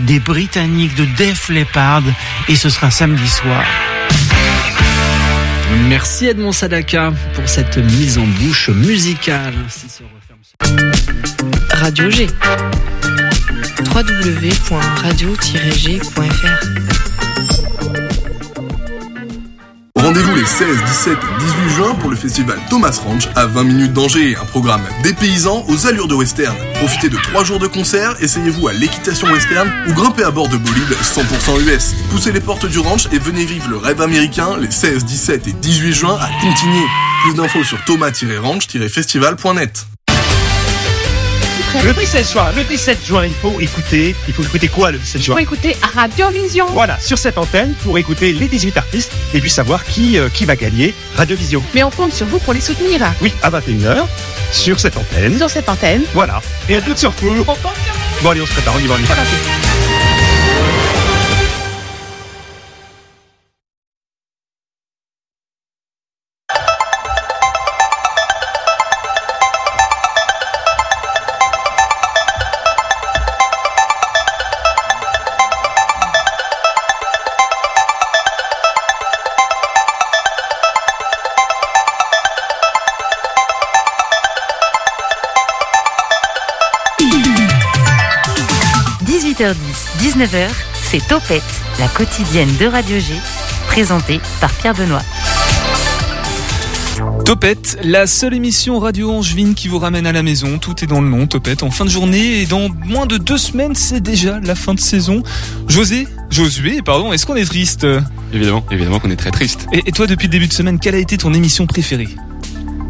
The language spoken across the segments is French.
des Britanniques de Def Leppard et ce sera samedi soir. Merci Edmond Sadaka pour cette mise en bouche musicale. Radio G. www.radio-g.fr Rendez-vous les 16, 17 et 18 juin pour le festival Thomas Ranch à 20 minutes d'Angers, un programme dépaysant aux allures de western. Profitez de 3 jours de concert, essayez-vous à l'équitation western ou grimpez à bord de bolides 100% US. Poussez les portes du ranch et venez vivre le rêve américain les 16, 17 et 18 juin à Contigny. Plus d'infos sur thomas-ranch-festival.net. Le 17 juin, le 17 juin, il faut écouter, il faut écouter quoi le 17 juin Pour écouter Radio Vision. Voilà, sur cette antenne, pour écouter les 18 artistes et puis savoir qui, euh, qui va gagner Radio Vision. Mais on compte sur vous pour les soutenir. Oui, à 21h, sur cette antenne. Sur cette antenne. Voilà. Et à toutes sur Bon allez, on se prépare, on y va, on y va. 19h, c'est Topette, la quotidienne de Radio G, présentée par Pierre Benoît. Topette, la seule émission radio angevine qui vous ramène à la maison. Tout est dans le nom, Topette, en fin de journée. Et dans moins de deux semaines, c'est déjà la fin de saison. José, Josué, pardon, est-ce qu'on est triste? Évidemment, évidemment qu'on est très triste. Et, et, toi, depuis le début de semaine, quelle a été ton émission préférée?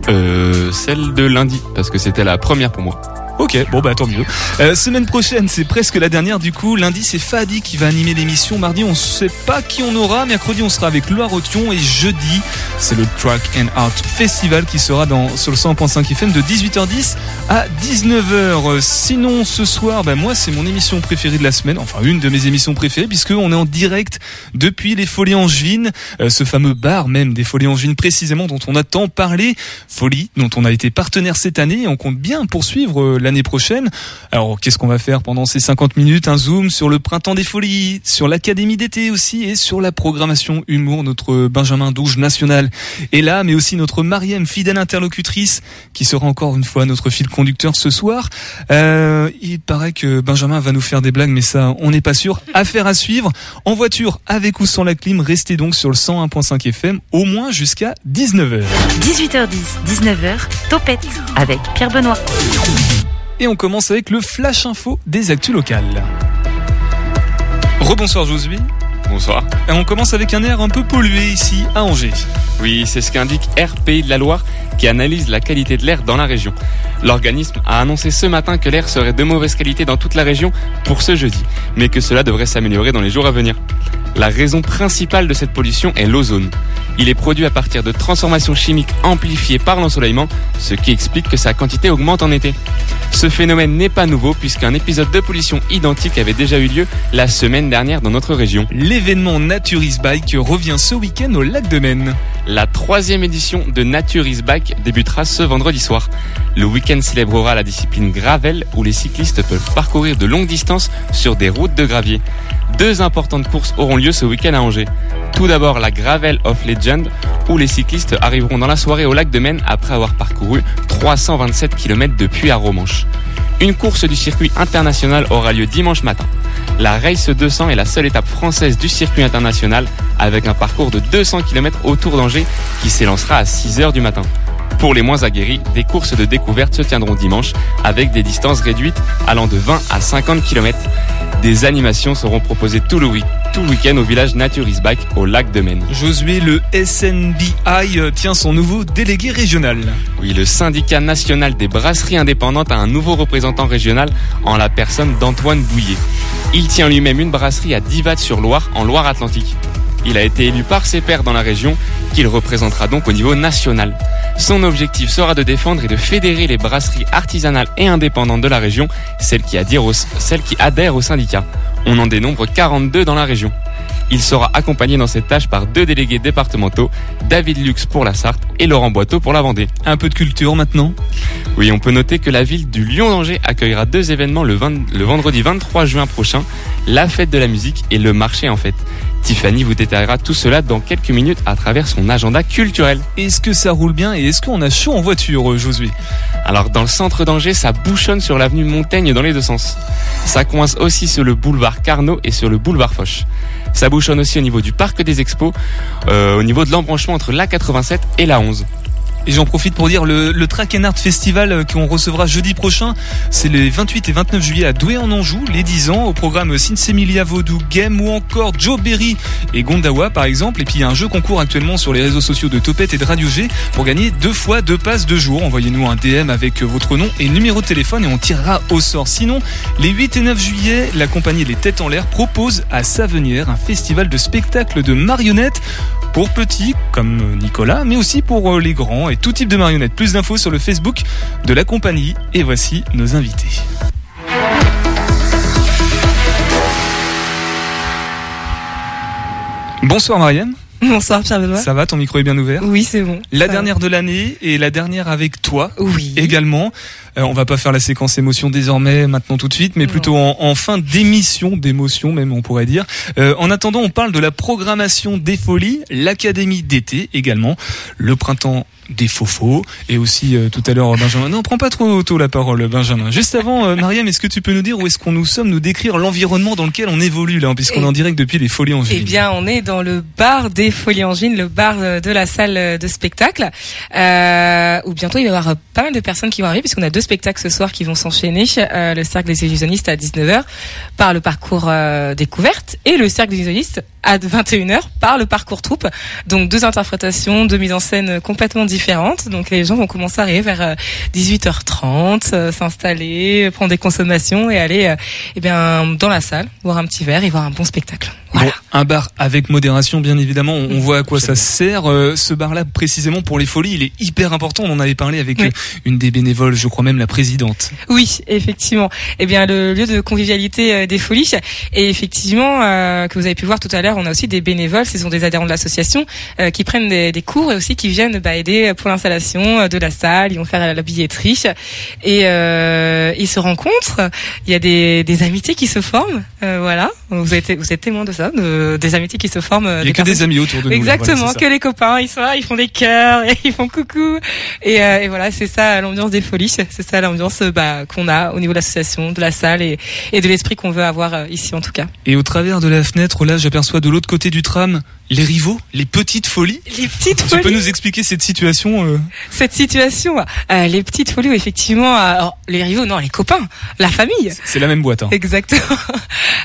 Euh, celle de lundi, parce que c'était la première pour moi. Ok, bon bah tant mieux. Euh, semaine prochaine, c'est presque la dernière du coup. Lundi, c'est Fadi qui va animer l'émission. Mardi, on sait pas qui on aura. Mercredi, on sera avec Loire Othion. Et jeudi, c'est le Track and Art Festival qui sera dans, sur le 100.5 FM de 18h10 à 19h. Sinon, ce soir, bah moi, c'est mon émission préférée de la semaine. Enfin, une de mes émissions préférées puisque on est en direct depuis les Folies Angevines. Euh, ce fameux bar même des Folies Angevines précisément dont on a tant parlé. Folie dont on a été partenaire cette année et on compte bien poursuivre euh, prochaine. Alors, qu'est-ce qu'on va faire pendant ces 50 minutes? Un zoom sur le printemps des folies, sur l'académie d'été aussi et sur la programmation humour, notre Benjamin Douge national est là, mais aussi notre Mariam, fidèle interlocutrice, qui sera encore une fois notre fil conducteur ce soir. Euh, il paraît que Benjamin va nous faire des blagues, mais ça, on n'est pas sûr. Affaire à suivre. En voiture, avec ou sans la clim, restez donc sur le 101.5 FM, au moins jusqu'à 19h. 18h10, 19h, Topette, avec Pierre Benoît. Et on commence avec le flash info des actus locales. Rebonsoir Josué. Bonsoir. Et on commence avec un air un peu pollué ici à Angers. Oui, c'est ce qu'indique RPI de la Loire qui analyse la qualité de l'air dans la région. L'organisme a annoncé ce matin que l'air serait de mauvaise qualité dans toute la région pour ce jeudi, mais que cela devrait s'améliorer dans les jours à venir. La raison principale de cette pollution est l'ozone. Il est produit à partir de transformations chimiques amplifiées par l'ensoleillement, ce qui explique que sa quantité augmente en été. Ce phénomène n'est pas nouveau puisqu'un épisode de pollution identique avait déjà eu lieu la semaine dernière dans notre région. L'événement Naturis Bike revient ce week-end au lac de Maine. La troisième édition de Naturis Bike débutera ce vendredi soir. Le week-end célébrera la discipline gravel où les cyclistes peuvent parcourir de longues distances sur des routes de gravier. Deux importantes courses auront lieu ce week-end à Angers. Tout d'abord la Gravel of Legend où les cyclistes arriveront dans la soirée au lac de Maine après avoir parcouru 327 km depuis à Romanche. Une course du circuit international aura lieu dimanche matin. La Race 200 est la seule étape française du circuit international avec un parcours de 200 km autour d'Angers qui s'élancera à 6 heures du matin. Pour les moins aguerris, des courses de découverte se tiendront dimanche avec des distances réduites allant de 20 à 50 km. Des animations seront proposées tout le, week tout le week-end au village Naturis Bike au lac de Maine. Josué, le SNBI tient son nouveau délégué régional. Oui, le syndicat national des brasseries indépendantes a un nouveau représentant régional en la personne d'Antoine Bouillet. Il tient lui-même une brasserie à Divat sur Loire en Loire-Atlantique. Il a été élu par ses pairs dans la région, qu'il représentera donc au niveau national. Son objectif sera de défendre et de fédérer les brasseries artisanales et indépendantes de la région, celles qui adhèrent au, celles qui adhèrent au syndicat. On en dénombre 42 dans la région. Il sera accompagné dans cette tâche par deux délégués départementaux, David Lux pour la Sarthe et Laurent Boiteau pour la Vendée. Un peu de culture maintenant? Oui, on peut noter que la ville du Lyon-d'Angers accueillera deux événements le, 20 le vendredi 23 juin prochain, la fête de la musique et le marché en fête. Tiffany vous détaillera tout cela dans quelques minutes à travers son agenda culturel. Est-ce que ça roule bien et est-ce qu'on a chaud en voiture, euh, Josué? Alors dans le centre d'Angers, ça bouchonne sur l'avenue Montaigne dans les deux sens. Ça coince aussi sur le boulevard Carnot et sur le boulevard Foch. Ça bouchonne aussi au niveau du parc des expos, euh, au niveau de l'embranchement entre la 87 et la 11. Et j'en profite pour dire le, le Track and Art Festival euh, qu'on recevra jeudi prochain, c'est les 28 et 29 juillet à Douai en Anjou, les 10 ans, au programme Sinsemilia Vaudou Game ou encore Joe Berry et Gondawa par exemple. Et puis il y a un jeu concours actuellement sur les réseaux sociaux de Topette et de Radio G pour gagner deux fois deux passes de jour. Envoyez-nous un DM avec votre nom et numéro de téléphone et on tirera au sort. Sinon, les 8 et 9 juillet, la compagnie Les Têtes en l'air propose à Savenière un festival de spectacles de marionnettes pour petits comme Nicolas, mais aussi pour euh, les grands et tout type de marionnettes. Plus d'infos sur le Facebook de la compagnie. Et voici nos invités. Bonsoir Marianne. Bonsoir Pierre Benoît. Ça va, ton micro est bien ouvert? Oui, c'est bon. La dernière de l'année et la dernière avec toi Oui. également. Euh, on va pas faire la séquence émotion désormais maintenant tout de suite, mais Non. plutôt en, en fin d'émission, d'émotion même on pourrait dire. Euh, en attendant, on parle de la programmation des folies, l'académie d'été également, le printemps des faux et aussi euh, tout à l'heure Benjamin. Non, prends pas trop tôt la parole Benjamin. Juste avant, euh, Mariam, est-ce que tu peux nous dire où est-ce qu'on nous sommes, nous décrire l'environnement dans lequel on évolue là, puisqu'on est en direct depuis les folies en Eh bien, on est dans le bar des Folies Angines, le bar euh, de la salle de spectacle, euh, où bientôt il va y avoir pas mal de personnes qui vont arriver, puisqu'on a deux spectacles ce soir qui vont s'enchaîner. Euh, le Cercle des illusionnistes à 19h par le parcours euh, découverte et le Cercle des illusionnistes à 21h par le parcours troupe. Donc deux interprétations, deux mises en scène complètement différentes. Donc les gens vont commencer à arriver vers euh, 18h30, euh, s'installer, prendre des consommations et aller eh bien dans la salle, boire un petit verre et voir un bon spectacle. Voilà. Bon, un bar avec modération, bien évidemment. On, on voit à quoi ça sert. Euh, ce bar-là, précisément pour les folies, il est hyper important. On en avait parlé avec Oui. une des bénévoles, je crois même la présidente. Oui, effectivement. Eh bien, le lieu de convivialité euh, des folies. Et effectivement, euh, que vous avez pu voir tout à l'heure, on a aussi des bénévoles, ce sont des adhérents de l'association, euh, qui prennent des, des cours et aussi qui viennent bah, aider pour l'installation euh, de la salle. Ils vont faire la billetterie et euh, ils se rencontrent. Il y a des, des amitiés qui se forment. Voilà, vous êtes vous êtes témoin de ça, de- des amitiés qui se forment. Il y a que des amis autour de nous. Exactement, Voilà, que les copains, ils sont là, ils font des cœurs, ils font coucou. Et, et voilà, c'est ça l'ambiance des folies, c'est ça l'ambiance euh, bah, qu'on a au niveau de l'association, de la salle et, et de l'esprit qu'on veut avoir euh, ici en tout cas. Et au travers de la fenêtre, là, j'aperçois de l'autre côté du tram les rivaux, les petites folies. Les petites Tu folies, peux nous expliquer cette situation euh, cette situation, euh, les petites folies, effectivement, euh, les rivaux, non, les copains, la famille. C'est la même boîte. Hein. Exactement.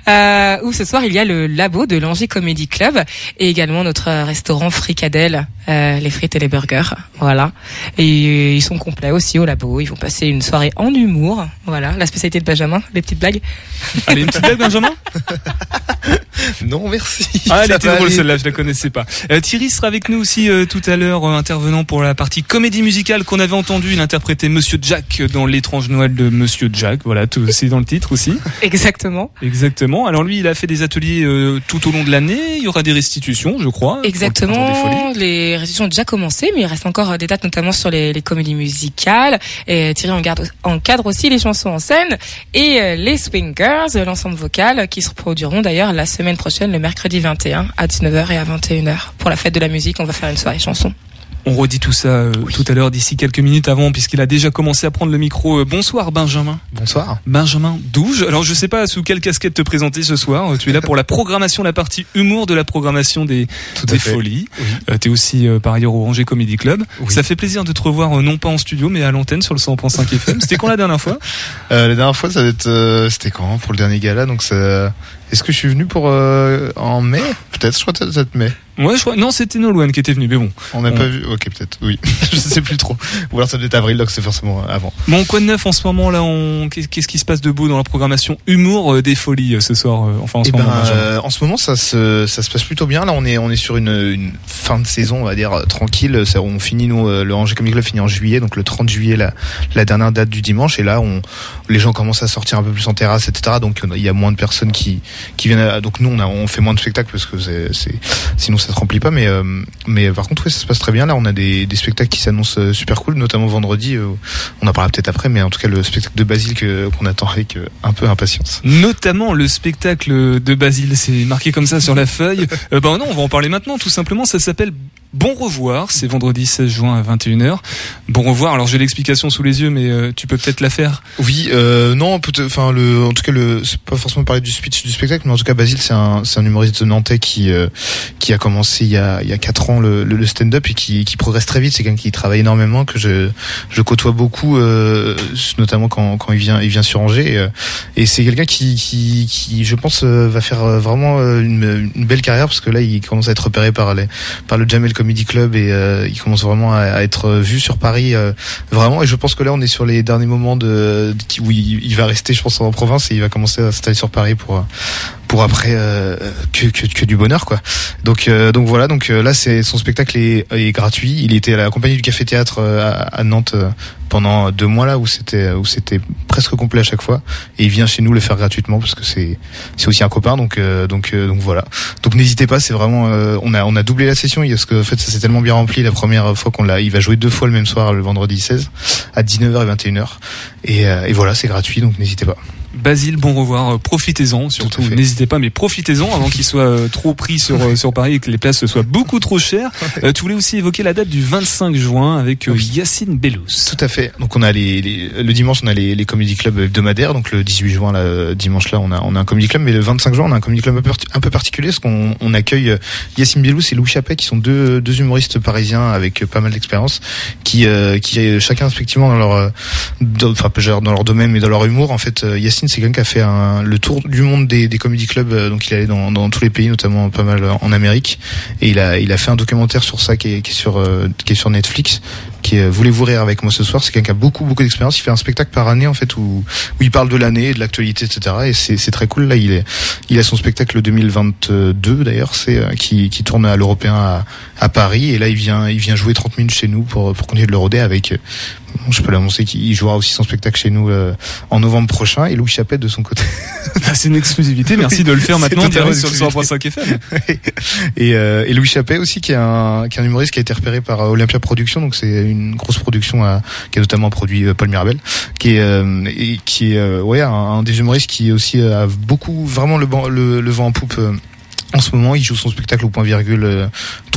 Euh, où ce soir il y a le labo de l'Angers Comedy Club et également notre restaurant Fricadelle, euh, les frites et les burgers. Voilà. Et ils sont complets aussi au labo. Ils vont passer une soirée en humour. Voilà, la spécialité de Benjamin, les petites blagues. Allez, une petite blague, Benjamin Non, merci. Ah, elle était drôle celle-là, je la connaissais pas. Euh, Thierry sera avec nous aussi euh, tout à l'heure, euh, intervenant pour la partie comédie musicale qu'on avait entendu. Il interprétait Monsieur Jack dans l'étrange Noël de Monsieur Jack. Voilà, tout- c'est dans le titre aussi. Exactement. Exactement. Alors lui, il a fait des ateliers euh, tout au long de l'année. Il y aura des restitutions, je crois. Exactement. Les récitations ont déjà commencé, mais il reste encore des dates, notamment sur les, les comédies musicales. Et Thierry encadre, encadre aussi les chansons en scène et euh, les Swingers, euh, l'ensemble vocal, qui se produiront d'ailleurs la semaine prochaine, le mercredi 21 à 19h et à 21h. Pour la fête de la musique, on va faire une soirée chanson. On redit tout ça euh, tout à l'heure d'ici quelques minutes avant, puisqu'il a déjà commencé à prendre le micro. Euh, bonsoir Benjamin. Bonsoir. Benjamin Douge. Alors je sais pas sous quelle casquette te présenter ce soir. Euh, Tu es là pour la programmation, la partie humour de la programmation des, Tout folies. Oui. Euh, T'es aussi euh, par ailleurs au Angers Comedy Club. Oui. Ça fait plaisir de te revoir non pas en studio mais à l'antenne sur le 100.5 FM. C'était quand la dernière fois? La dernière fois, ça c'était quand pour le dernier gala? Donc, ça... est-ce que je suis venu pour en mai? Peut-être, je crois que ça doit être mai. Ouais, je crois. Non, c'était Nolwenn qui était venu, mais bon. On n'a On- pas vu. Ok, peut-être. Oui. je sais plus trop. Ou alors ça doit être avril, donc c'est forcément avant. Bon, quoi de neuf en ce moment là on... Qu'est- Qu'est-ce qui se passe de beau dans la programmation humour euh, des folies euh, ce soir euh, Enfin en ce Eh moment. ben, euh, en ce moment, ça se, ça se passe plutôt bien. Là, on est, on est sur une, une fin de saison, on va dire, euh, tranquille. Ça, on finit, nous, euh, le Angers Comic Club finit en juillet, donc le 30 juillet, la, la dernière date du dimanche. Et là, on, les gens commencent à sortir un peu plus en terrasse, etc. Donc, il y a moins de personnes qui, qui viennent. à- donc, nous, on, a, on fait moins de spectacles parce que c'est, c'est, sinon ça se remplit pas. Mais, euh, mais par contre, oui, ça se passe très bien. Là, on a des, des spectacles qui s'annoncent euh, super cool, notamment vendredi. euh, on en parlera peut-être après, mais en tout cas, le spectacle de Basile que, qu'on attend avec euh, un peu impatience. Notamment le spectacle de Basile, c'est marqué comme ça sur la feuille. Euh, ben non, on va en parler maintenant, tout simplement. Ça s'appelle Bon Revoir. C'est vendredi 16 juin à 21h. Bon Revoir. Alors j'ai l'explication sous les yeux, mais euh, tu peux peut-être la faire. Oui, euh, non, enfin le, en tout cas le, c'est pas forcément parler du speech du spectacle, mais en tout cas Basile c'est un, c'est un humoriste nantais qui, euh, qui a commencé il y a, il y a quatre ans le, le, stand-up et qui, qui progresse très vite. C'est quelqu'un qui travaille énormément, que je, je côtoie beaucoup, euh, notamment quand, quand il vient, il vient sur Angers. Et, euh, c'est quelqu'un qui, qui, qui, je pense, euh, va faire vraiment une, une belle carrière parce que là il commence à être repéré par les, par le Jamel Comedy Club et euh, il commence vraiment à, être vu sur Paris euh, vraiment. Et je pense que là on est sur les derniers moments de, où il, il va rester je pense en province et il va commencer à s'installer sur Paris pour pour après euh, que, que, que du bonheur quoi. Donc euh, donc voilà donc euh, là c'est son spectacle est, est gratuit. Il était à la compagnie du café théâtre euh, à, à Nantes euh, pendant deux mois là où c'était où c'était presque complet à chaque fois. Et il vient chez nous le faire gratuitement parce que c'est c'est aussi un copain. Donc euh, donc euh, donc voilà. Donc n'hésitez pas c'est vraiment euh, on a on a doublé la session parce que en fait ça s'est tellement bien rempli la première fois qu'on l'a. Il va jouer deux fois le même soir le vendredi 16 à 19h et 21h et, et voilà c'est gratuit donc n'hésitez pas Basile, bon revoir. Euh, Profitez-en, surtout. N'hésitez pas, mais profitez-en avant qu'il soit euh, trop pris sur euh, sur Paris et que les places soient beaucoup trop chères. Euh, tu voulais aussi évoquer la date du 25 juin avec Oui. Yacine Bellous. Tout à fait. Donc on a les, les- le dimanche on a les, les comedy clubs hebdomadaires. Donc le 18 juin là, dimanche là on a on a un comedy club, mais le 25 juin on a un comedy club un peu, un peu particulier parce qu'on on accueille Yacine Bielous et Louis Chappet qui sont deux deux humoristes parisiens avec pas mal d'expérience qui euh, qui chacun respectivement dans leur dans, enfin dans leur domaine mais dans leur humour en fait euh, C'est quelqu'un qui a fait le tour du monde des, des comedy clubs euh, donc il est allé dans, dans tous les pays notamment pas mal en Amérique et il a fait un documentaire sur ça qui est, euh, sur Netflix qui est Voulez-vous rire avec moi ce soir? C'est quelqu'un qui a beaucoup beaucoup d'expérience. Il fait un spectacle par année en fait où, il parle de l'année, de l'actualité, etc. Et c'est très cool. Là, il a son spectacle 2022 d'ailleurs, c'est euh, qui tourne à l'Européen à, à Paris. Et là, il vient il vient jouer 30 minutes chez nous pour pour continuer de le roder avec. Euh, je peux l'annoncer qu'il jouera aussi son spectacle chez nous euh, en novembre prochain. Et Louis Chapet de son côté. Ah, c'est une exclusivité. Merci de le faire maintenant sur le une 100.5 FM. et, euh, et Louis Chappet aussi qui est un qui est un humoriste qui a été repéré par euh, Olympia Productions donc c'est une grosse production à- qui a notamment produit euh, Paul Mirabel qui est euh, et qui est euh, ouais un, un des humoristes qui aussi euh, a beaucoup vraiment le, ban- le, le vent en poupe euh, en ce moment, il joue son spectacle au point virgule euh,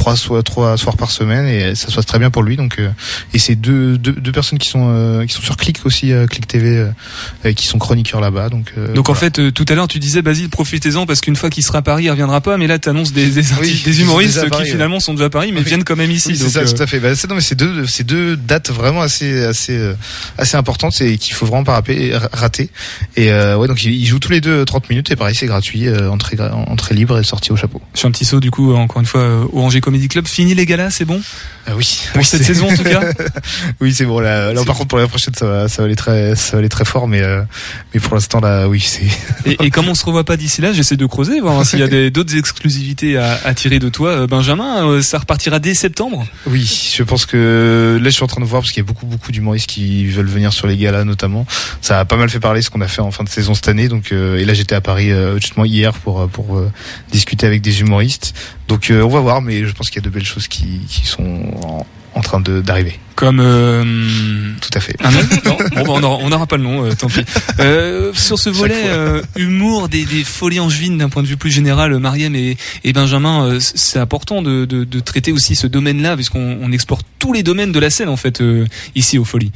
trois soirs trois soirs par semaine et ça se passe très bien pour lui. Donc euh, et c'est deux, deux deux personnes qui sont euh, qui sont sur Click aussi euh, Click TV qui sont chroniqueurs là-bas. Donc euh, Donc en fait, euh, tout à l'heure, tu disais, Basile, profitez-en parce qu'une fois qu'il sera à Paris, il reviendra pas. Mais là, tu annonces des, des, artistes- humoristes Paris, qui ouais. finalement sont déjà à Paris, mais Oui. viennent quand même ici. Oui, c'est ça, euh, tout à fait. Bah, c'est, non, mais c'est deux, c'est deux dates vraiment assez, assez, euh, assez importantes et qu'il faut vraiment pas rater. rater. Et euh, ouais, donc ils, ils jouent tous les deux 30 minutes et pareil, c'est gratuit, euh, entrée, entrée libre et sortie au chapeau. je fais un petit saut, du coup, encore une fois, euh, au Angers Comedy Club. Fini les galas, c'est bon Ah oui. Pour Oui, cette saison, en tout cas oui, c'est bon. Là, là par contre, pour la prochaine, ça va, ça va aller très, ça va aller très fort, mais, euh, mais pour l'instant, là, oui, c'est. et, et comme on se revoit pas d'ici là, j'essaie de creuser, voir hein, s'il y a d'autres exclusivités à, à tirer de toi. Euh, Benjamin, euh, ça repartira dès septembre Oui, je pense que là je suis en train de voir parce qu'il y a beaucoup beaucoup d'humoristes qui veulent venir sur les galas notamment. Ça a pas mal fait parler ce qu'on a fait en fin de saison cette année. Donc euh, et là j'étais à Paris euh, justement hier pour pour discuter avec des humoristes. Donc euh, on va voir, mais je pense qu'il y a de belles choses qui qui sont en, en train de d'arriver. Comme... euh, Tout à fait. Un nom Non? Bon, bah, on aura- on n'aura pas le nom, euh, tant pis. Euh, sur ce volet euh, humour des, des folies angevines d'un point de vue plus général, Mariam et, et Benjamin, euh, c'est important de, de, de traiter aussi ce domaine-là, puisqu'on on explore tous les domaines de la scène en fait euh, ici aux folies.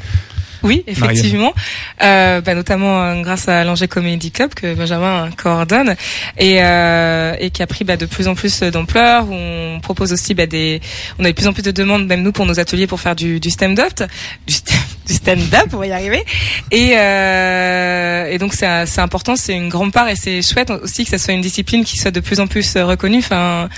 Oui, effectivement, euh, bah, notamment euh, grâce à l'Angers Comedy Club que Benjamin coordonne et, euh, et qui a pris bah, de plus en plus d'ampleur. On propose aussi bah, des, on a de plus en plus de demandes, même nous pour nos ateliers pour faire du, du stand-up, du stand du stand-up, on va y arriver. Et, euh, et donc c'est c'est important, c'est une grande part et c'est chouette aussi que ça soit une discipline qui soit de plus en plus euh, reconnue. Enfin,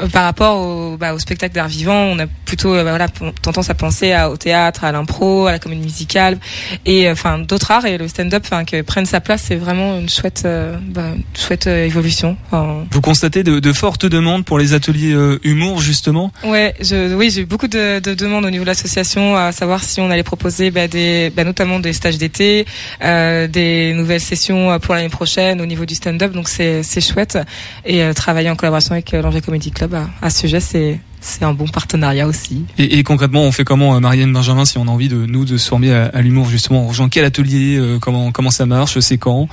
euh, par rapport au, bah, au spectacle d'art vivant, on a plutôt euh, bah, voilà tendance à penser à, au théâtre, à l'impro, à la comédie musicale et enfin d'autres arts et le stand-up, enfin que prenne sa place, c'est vraiment une chouette, euh, bah, une chouette euh, évolution. Enfin, Vous constatez de, de fortes demandes pour les ateliers humour justement? Ouais, je, oui, j'ai eu beaucoup de, de demandes au niveau de l'association à savoir si on allait proposer bah, bah, notamment des stages d'été, euh, des nouvelles sessions euh, pour l'année prochaine au niveau du stand-up. Donc c'est chouette et euh, travailler en collaboration avec l'Angers Comedy Club à, ce sujet, c'est c'est un bon partenariat aussi. et, concrètement, on fait comment, Marianne Benjamin, si on a envie de nous de se former à, l'humour justement On quel atelier Comment comment ça marche C'est quand?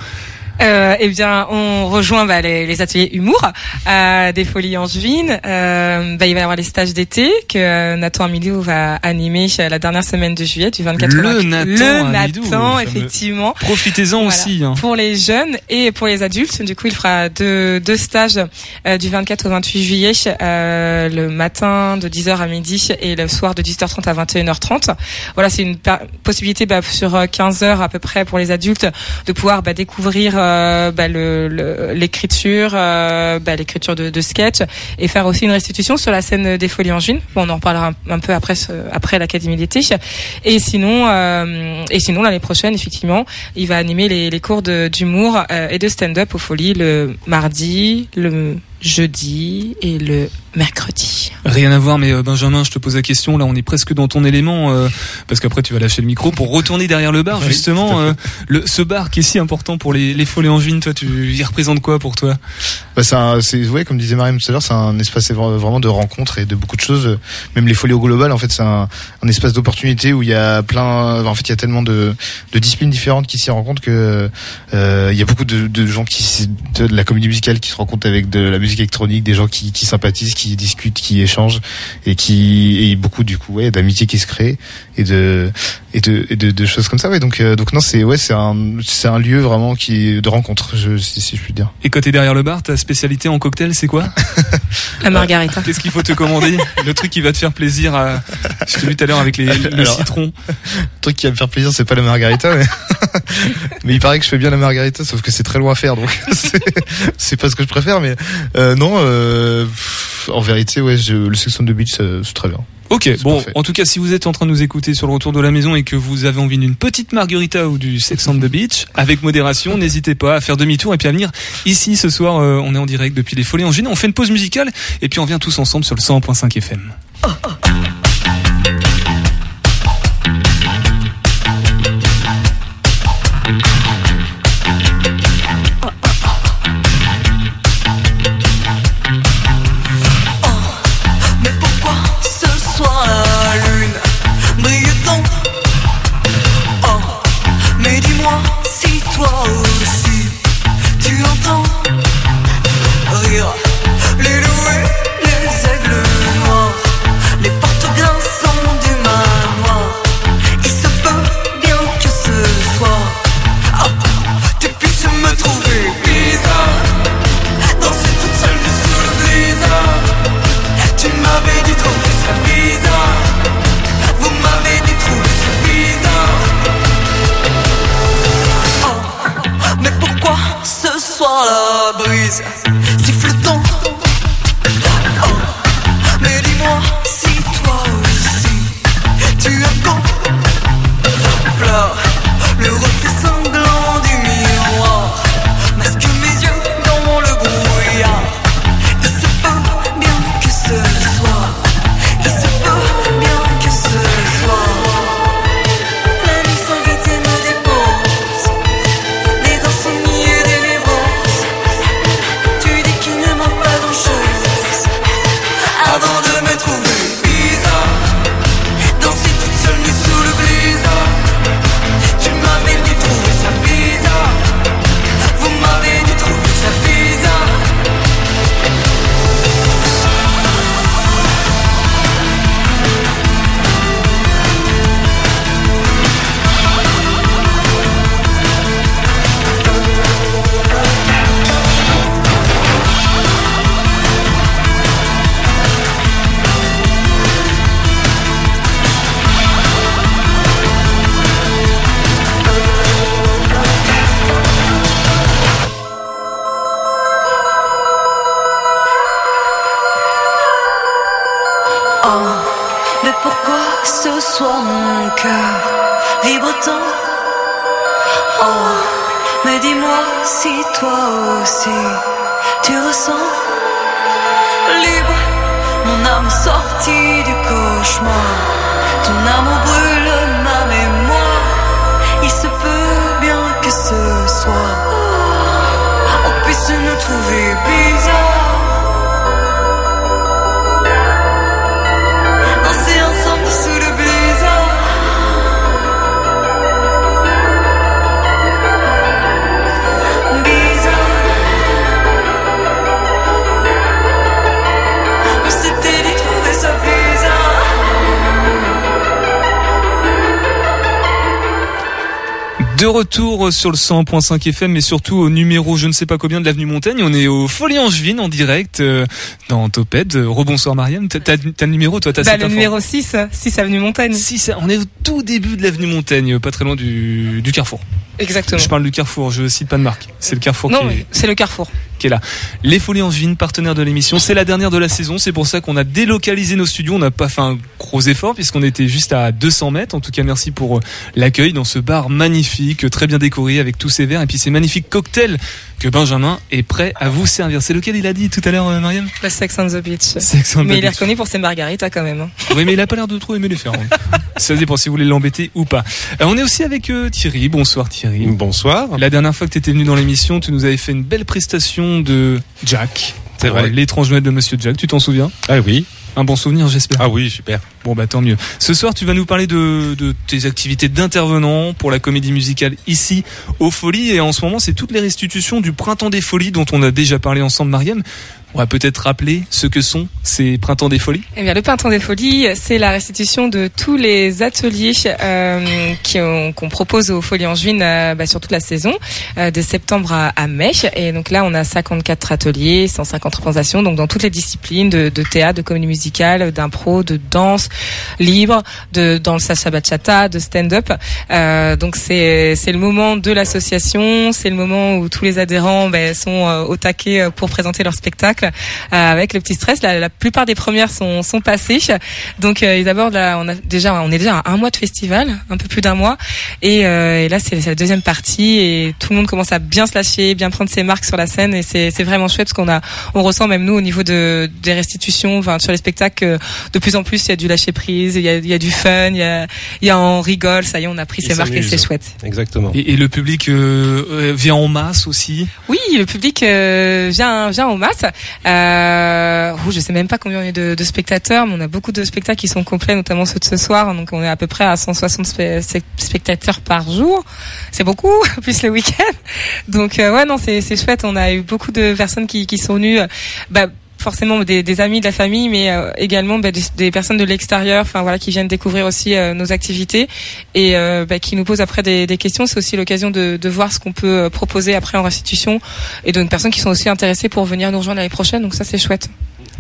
Euh, eh bien, on rejoint bah, les, les ateliers humour euh, des Folies Angevines. Euh, bah, il va y avoir les stages d'été que euh, Nathan Amidou va animer euh, la dernière semaine de juillet, du 24 au Le 28. Nathan Le Amidou, Nathan, effectivement. Profitez-en Voilà. aussi. hein. Pour les jeunes et pour les adultes, du coup, il fera deux, deux stages euh, du 24 au 28 juillet, euh, le matin de 10h à midi et le soir de 18h30 à 21h30. Voilà, c'est une possibilité bah, sur euh, 15 heures à peu près pour les adultes de pouvoir bah, découvrir euh, bah, l'écriture, euh, bah, l'écriture de, sketch et faire aussi une restitution sur la scène des Folies Angevines. Bon, on en reparlera un, peu après après l'Académie d'été. Et sinon, euh, et sinon l'année prochaine, effectivement, il va animer les, les cours d'humour et de stand-up aux Folies le mardi, le jeudi et le mercredi. Rien à voir, mais euh, Benjamin, je te pose la question. Là, on est presque dans ton élément, euh, parce qu'après tu vas lâcher le micro pour retourner derrière le bar. Oui, justement, euh, le, ce bar qui est si important pour les, les folies angevines, toi, tu y représentes quoi pour toi? Bah, c'est un- c'est ouais, comme disait Mariam tout à l'heure, c'est un espace vra- vraiment de rencontres et de beaucoup de choses. Même les folies au global, en fait, c'est un, un espace d'opportunité où il y a plein, en fait, il y a tellement de, de disciplines différentes qui s'y rencontrent que euh, il y a beaucoup de, de gens qui, de la comédie musicale qui se rencontrent avec de la musique électronique, des gens qui, qui sympathisent, qui discutent, qui échangent et qui et beaucoup du coup, ouais, d'amitié qui se crée et de et de, et de, de choses comme ça. Ouais, donc euh, donc non, c'est ouais, c'est un c'est un lieu vraiment qui de rencontre, je, si, si je puis dire. Et quand t'es derrière le bar, ta spécialité en cocktail, c'est quoi? La margarita. Qu'est-ce qu'il faut te commander? Le truc qui va te faire plaisir. À... Je t'ai vu tout à l'heure avec les, le Alors, citron. Le truc qui va me faire plaisir, c'est pas la margarita, mais... mais il paraît que je fais bien la margarita, sauf que c'est très loin à faire, donc c'est- pas ce que je préfère, mais euh, non, euh, en vérité, ouais, je, le section de beach, c'est très bien. Ok, bon, parfait. en tout cas, si vous êtes en train de nous écouter sur le retour de la maison et que vous avez envie d'une petite margarita ou du Sex on the Beach, avec modération, n'hésitez pas à faire demi-tour et puis à venir ici ce soir. euh, on est en direct depuis les Folies Angevines. On fait une pause musicale et puis on vient tous ensemble sur le 100.5 FM. Mais De retour sur le 100.5 FM, mais surtout au numéro je ne sais pas combien de l'avenue Montaigne. On est au Folie Angevine en direct euh, dans Toped. Rebonsoir Mariam. T'as le numéro toi t'as Bah, le numéro 6, 6 avenue Montaigne. Si, ça- on est au tout début de l'avenue Montaigne, pas très loin du, du Carrefour. Exactement. Je parle du Carrefour, je cite pas de marque. C'est le Carrefour Non, qui, est, c'est le carrefour. qui est là. Les Folies Angevines, partenaires de l'émission. C'est la dernière de la saison. C'est pour ça qu'on a délocalisé nos studios. On n'a pas fait un gros effort puisqu'on était juste à 200 mètres. En tout cas, merci pour euh, l'accueil dans ce bar magnifique, très bien décoré avec tous ces verres et puis ces magnifiques cocktails que Benjamin est prêt à vous servir. C'est lequel il a dit tout à l'heure, euh, Mariam? Le Sex on the Beach. Sex on the Mais il est reconnu pour ses margaritas quand même. hein. Oui, mais il a pas l'air de trop aimer les faire. hein. Ça dépend si vous voulez l'embêter ou pas. Euh, on est aussi avec euh, Thierry. Bonsoir Thierry. Bonsoir. La dernière fois que tu étais venu dans l'émission, tu nous avais fait une belle prestation de Jack. C'est vrai. L'étrange Noël de Monsieur Jack. Tu t'en souviens? Ah oui. Un bon souvenir, j'espère. Ah oui, super. Bon, bah tant mieux. Ce soir, tu vas nous parler de, de tes activités d'intervenant pour la comédie musicale ici, aux Folies. Et en ce moment, c'est toutes les restitutions du Printemps des Folies dont on a déjà parlé ensemble, Mariam. On va peut-être rappeler ce que sont ces Printemps des Folies. Eh bien, le Printemps des Folies, c'est la restitution de tous les ateliers euh, qu'on propose aux Folies Angevines euh, bah, sur toute la saison, euh, de septembre à, à mai. Et donc là, on a 54 ateliers, 150 représentations, donc dans toutes les disciplines de, de théâtre, de comédie musicale, d'impro, de danse libre, de dans le sacha bachata, de stand-up. Euh, donc c'est le moment de l'association, c'est le moment où tous les adhérents ben, sont euh, au taquet pour présenter leur spectacle euh, avec le petit stress. La, la plupart des premières sont, sont passées, donc euh, ils abordent. La, on a déjà, on est déjà à un mois de festival, un peu plus d'un mois, et, euh, et là c'est la deuxième partie et tout le monde commence à bien se lâcher, bien prendre ses marques sur la scène et c'est c'est vraiment chouette parce qu'on a, on ressent même nous au niveau de des restitutions, enfin sur les spectacles, de plus en plus il y a du lâcher prise, il y a, il y a du fun, il y a, il y a on rigole, ça y est, on a pris ses marques et c'est chouette. Exactement. Et, et le public euh, vient en masse aussi? Oui, le public euh, vient vient en masse. Euh, je sais même pas combien on est de, de spectateurs, mais on a beaucoup de spectacles qui sont complets, notamment ceux de ce soir. Donc on est à peu près à 160 spé- spé- spectateurs par jour. C'est beaucoup, plus le week-end. Donc euh, ouais, non, c'est c'est chouette. On a eu beaucoup de personnes qui qui sont venues. euh, Bah, forcément des, des amis de la famille mais euh, également bah, des, personnes de l'extérieur enfin voilà qui viennent découvrir aussi euh, nos activités. Et euh, bah, qui nous posent après des, questions. C'est aussi l'occasion de, voir ce qu'on peut proposer après en restitution. Et de personnes qui sont aussi intéressées pour venir nous rejoindre l'année prochaine. Donc ça c'est chouette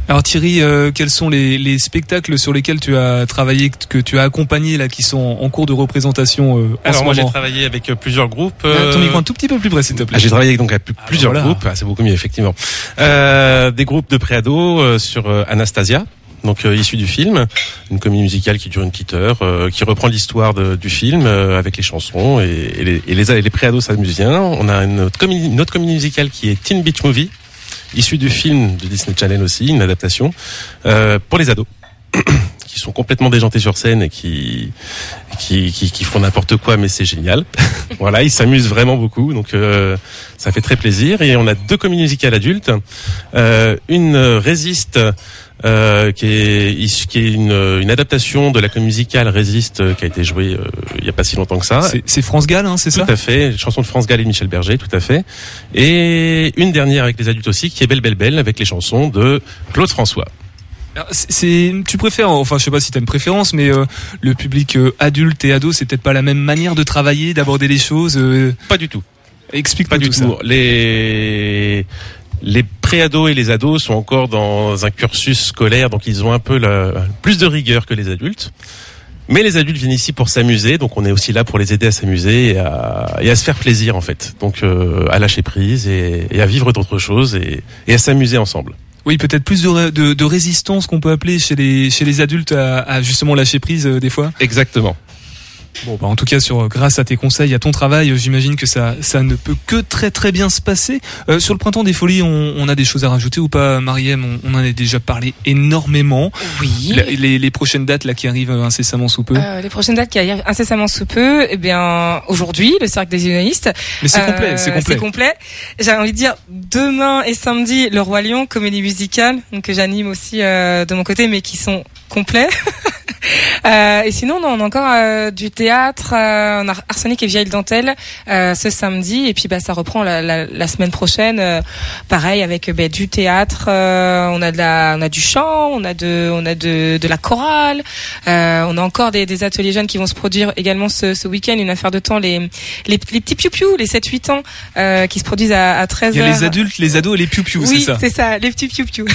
Alors Thierry, euh, quels sont les, les spectacles sur lesquels tu as travaillé, que tu as accompagné là, qui sont en cours de représentation euh, en Alors ce moi j'ai travaillé avec euh, plusieurs groupes. Ah, Ton euh, micro un tout petit peu plus près, s'il te plaît. Ah, j'ai travaillé donc avec plus- plusieurs voilà. groupes, Ah, c'est beaucoup mieux effectivement. Euh, des groupes de préados euh, sur euh, Anastasia, donc euh, issu du film, une comédie musicale qui dure une petite heure, euh, qui reprend l'histoire de- du film euh, avec les chansons et, et les, et les, et les préados s'amusent bien. On a une autre, comédie, une autre comédie musicale qui est Teen Beach Movie, issue du film de Disney Channel aussi, une adaptation euh, pour les ados. qui sont complètement déjantés sur scène et qui qui, qui, font n'importe quoi mais c'est génial voilà ils s'amusent vraiment beaucoup donc euh, ça fait très plaisir et on a deux comédies musicales adultes euh, une résiste euh, qui est qui est une, une adaptation de la comédie musicale Résiste euh, qui a été jouée euh, il y a pas si longtemps que ça C'est- France Gall, hein, c'est ça? Tout à fait, chanson de France Gall et de Michel Berger, tout à fait. Et une dernière avec les adultes aussi, qui est Belle Belle Belle, avec les chansons de Claude François. Alors, c'est- tu préfères, enfin, je sais pas si t'as une préférence, mais euh, le public euh, adulte et ado, c'est peut-être pas la même manière de travailler, d'aborder les choses. euh, Pas du tout. Explique Pas pas du tout tout. ça. Les les préados et les ados sont encore dans un cursus scolaire, donc ils ont un peu la- plus de rigueur que les adultes. Mais les adultes viennent ici pour s'amuser, donc on est aussi là pour les aider à s'amuser et à, et à se faire plaisir en fait. Donc euh, à lâcher prise et, et à vivre d'autres choses et, et à s'amuser ensemble. Oui, peut-être plus de, ré- de, de résistance qu'on peut appeler chez les chez les adultes à, à justement lâcher prise euh, des fois. Exactement. Bon, bah, en tout cas, sur grâce à tes conseils, à ton travail, euh, j'imagine que ça ça ne peut que très très bien se passer. Euh, sur le printemps des folies, on, on a des choses à rajouter ou pas, Mariem? On, on en a déjà parlé énormément. Oui. La- les, les prochaines dates là qui arrivent incessamment sous peu? Euh, les prochaines dates qui arrivent incessamment sous peu, eh bien aujourd'hui le cercle des unionistes. Mais c'est complet, c'est complet. C'est complet. J'ai envie de dire demain et samedi le Roi Lion, comédie musicale, donc que j'anime aussi euh, de mon côté, mais qui sont complets. Euh, et sinon, non, on a encore euh, du théâtre, euh, on a Arsenic et Vieille Dentelle euh, ce samedi, et puis bah ça reprend la, la, la semaine prochaine, euh, pareil avec bah, du théâtre, euh, on a de la, on a du chant, on a de, on a de, de la chorale, euh, on a encore des, des ateliers jeunes qui vont se produire également ce, ce week-end, une affaire de temps, les, les, les petits piou les 7-8 ans euh, qui se produisent à, à 13 Il y a les adultes, les ados et les piou Oui, c'est ça. c'est ça, les petits piou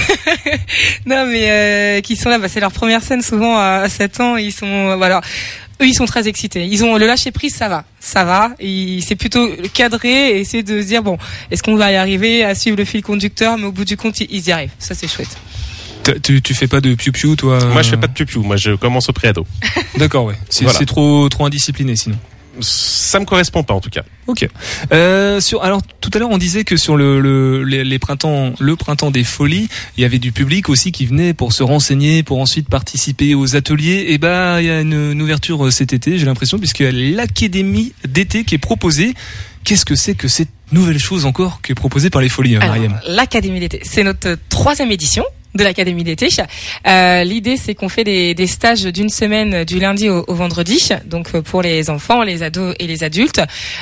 non, mais euh, qui sont là, bah, c'est leur première scène souvent à 7 ans. Ils sont, euh, voilà, eux ils sont très excités. Ils ont le lâcher prise, ça va, ça va. C'est plutôt cadré et essayer de se dire bon, est-ce qu'on va y arriver à suivre le fil conducteur, mais au bout du compte ils y arrivent. Ça c'est chouette. Tu, tu fais pas de piou piou toi Moi, je fais pas de piou Moi, je commence au préado. D'accord, ouais. C'est Voilà. c'est trop trop indiscipliné sinon. Ça me correspond pas, en tout cas. Ok. Euh, sur alors tout à l'heure on disait que sur le, le les, les printemps le printemps des folies il y avait du public aussi qui venait pour se renseigner pour ensuite participer aux ateliers et ben il y a une, une ouverture euh, cet été j'ai l'impression puisqu'il y a l'académie d'été qui est proposée qu'est-ce que c'est que cette nouvelle chose encore qui est proposée par les folies euh, Alors, Mariam? L'Académie d'été, c'est notre troisième édition de l'Académie d'été. Euh, L'idée, c'est qu'on fait des, des stages d'une semaine du lundi au, vendredi, donc euh, pour les enfants, les ados et les adultes.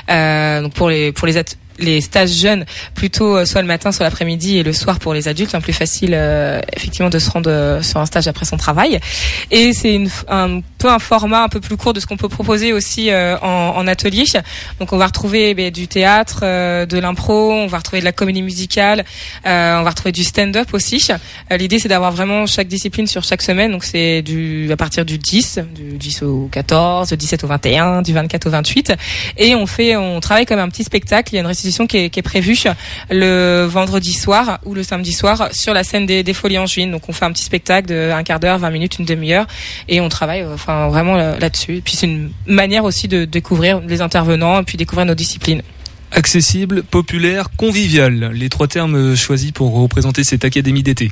Euh, donc pour les pour les les stages jeunes plutôt euh, soit le matin soit l'après-midi et le soir pour les adultes un plus facile euh, effectivement de se rendre euh, sur un stage après son travail. Et c'est un peu un format un peu plus court de ce qu'on peut proposer aussi euh, en, en atelier. Donc on va retrouver ben, du théâtre euh, de l'impro on va retrouver de la comédie musicale euh, on va retrouver du stand-up aussi. L'idée c'est d'avoir vraiment chaque discipline sur chaque semaine. Donc c'est du à partir du 10 du 10 au 14 du 17 au 21 du 24 au 28 et on fait on travaille comme un petit spectacle. Il y a qui est, prévue le vendredi soir ou le samedi soir sur la scène des, Folies en juin. Donc on fait un petit spectacle de un quart d'heure 20 minutes une demi-heure et on travaille euh, enfin vraiment là- là-dessus. Puis c'est une manière aussi de découvrir les intervenants et puis découvrir nos disciplines accessible populaire convivial les trois termes choisis pour représenter cette académie d'été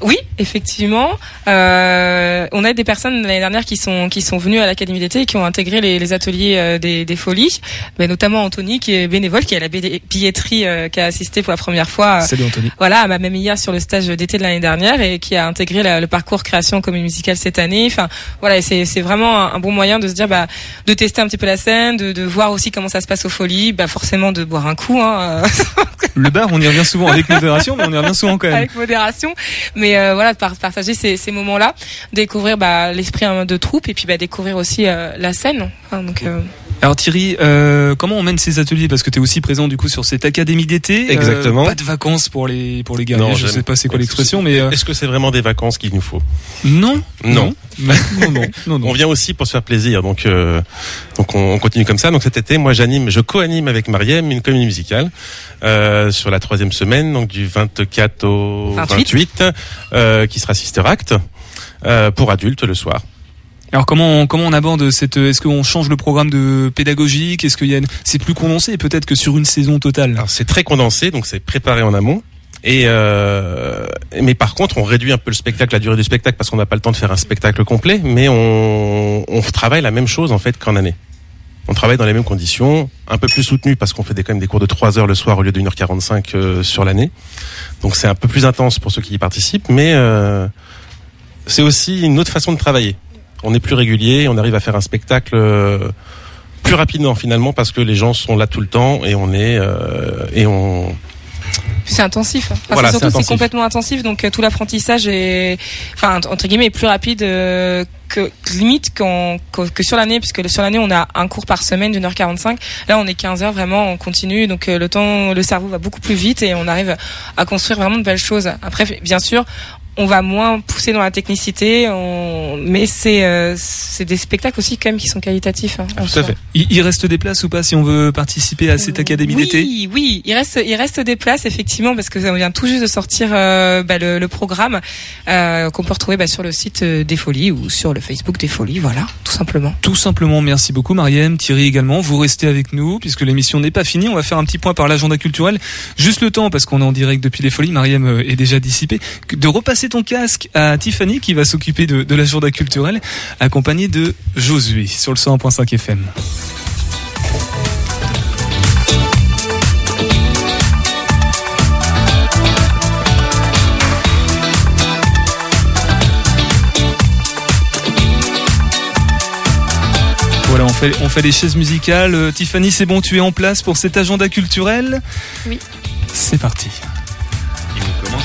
Oui, effectivement. Euh, on a des personnes l'année dernière qui sont qui sont venues à l'académie d'été et qui ont intégré les, les ateliers euh, des, des folies, mais notamment Anthony qui est bénévole, qui est à la bi- billetterie, euh, qui a assisté pour la première fois. euh, salut Anthony voilà, à ma même hier sur le stage d'été de l'année dernière et qui a intégré la- le parcours création comédie musicale cette année. Enfin, voilà, c'est c'est vraiment un, un bon moyen de se dire, bah, de tester un petit peu la scène, de, de voir aussi comment ça se passe aux folies, bah, forcément de boire un coup, hein, le bar on y revient souvent avec modération mais on y revient souvent quand même avec modération. Mais euh, voilà, par- partager ces, ces moments-là, découvrir bah, l'esprit hein, de troupe et puis bah, découvrir aussi euh, la scène. Enfin, donc, euh, Alors Thierry, euh, comment on mène ces ateliers? Parce que tu es aussi présent du coup sur cette académie d'été. Exactement. Euh, pas de vacances pour les pour les guerriers. je sais pas c'est quoi l'expression, mais euh, Est-ce que c'est vraiment des vacances qu'il nous faut? Non, Non. non, non, non, non, non. On vient aussi pour se faire plaisir, donc euh, donc on, on continue comme ça. Donc cet été, moi j'anime, je co-anime avec Mariem une comédie musicale euh, sur la troisième semaine, donc du 24 au 28. 28, euh, qui sera Sister Act euh, pour adultes le soir. Alors comment on, comment on aborde cette Est-ce qu'on change le programme de pédagogique? Est-ce qu'il y a c'est plus condensé peut-être que sur une saison totale? C'est très condensé, donc c'est préparé en amont. Et euh, mais par contre, on réduit un peu le spectacle, la durée du spectacle, parce qu'on n'a pas le temps de faire un spectacle complet. Mais on, on travaille la même chose en fait qu'en année. On travaille dans les mêmes conditions, un peu plus soutenu parce qu'on fait des, quand même des cours de 3 heures le soir au lieu de 1h45 euh, sur l'année. Donc c'est un peu plus intense pour ceux qui y participent, mais euh, c'est aussi une autre façon de travailler. On est plus régulier, on arrive à faire un spectacle euh, plus rapidement finalement parce que les gens sont là tout le temps et on est euh, et on c'est intensif. Enfin, Voilà, c'est c'est surtout c'est complètement intensif, donc euh, tout l'apprentissage est, enfin entre guillemets, est plus rapide euh, que limite que, que sur l'année, puisque sur l'année on a un cours par semaine d'une heure 45. Là on est 15 heures vraiment, on continue, donc euh, le temps, le cerveau va beaucoup plus vite et on arrive à construire vraiment de belles choses. Après, bien sûr. On va moins pousser dans la technicité, on... mais c'est euh, c'est des spectacles aussi quand même qui sont qualitatifs. hein, Tout à fait. Il, il reste des places ou pas si on veut participer à cette académie d'été? Oui, oui, il reste, il reste des places effectivement parce que ça vient tout juste de sortir euh, bah, le, le programme euh, qu'on peut retrouver bah, sur le site euh, des Folies ou sur le Facebook des Folies, voilà, tout simplement. Tout simplement, merci beaucoup Mariem, Thierry également. Vous restez avec nous puisque l'émission n'est pas finie. On va faire un petit point par l'agenda culturel. Juste le temps, parce qu'on est en direct depuis les folies, Mariem euh, est déjà dissipée, de repasser ton casque à Tiffany qui va s'occuper de, de l'agenda culturel, accompagnée de Josué sur le 101.5 FM. Voilà, on fait, on fait les chaises musicales. Euh, Tiffany, c'est bon, tu es en place pour cet agenda culturel? Oui. C'est parti.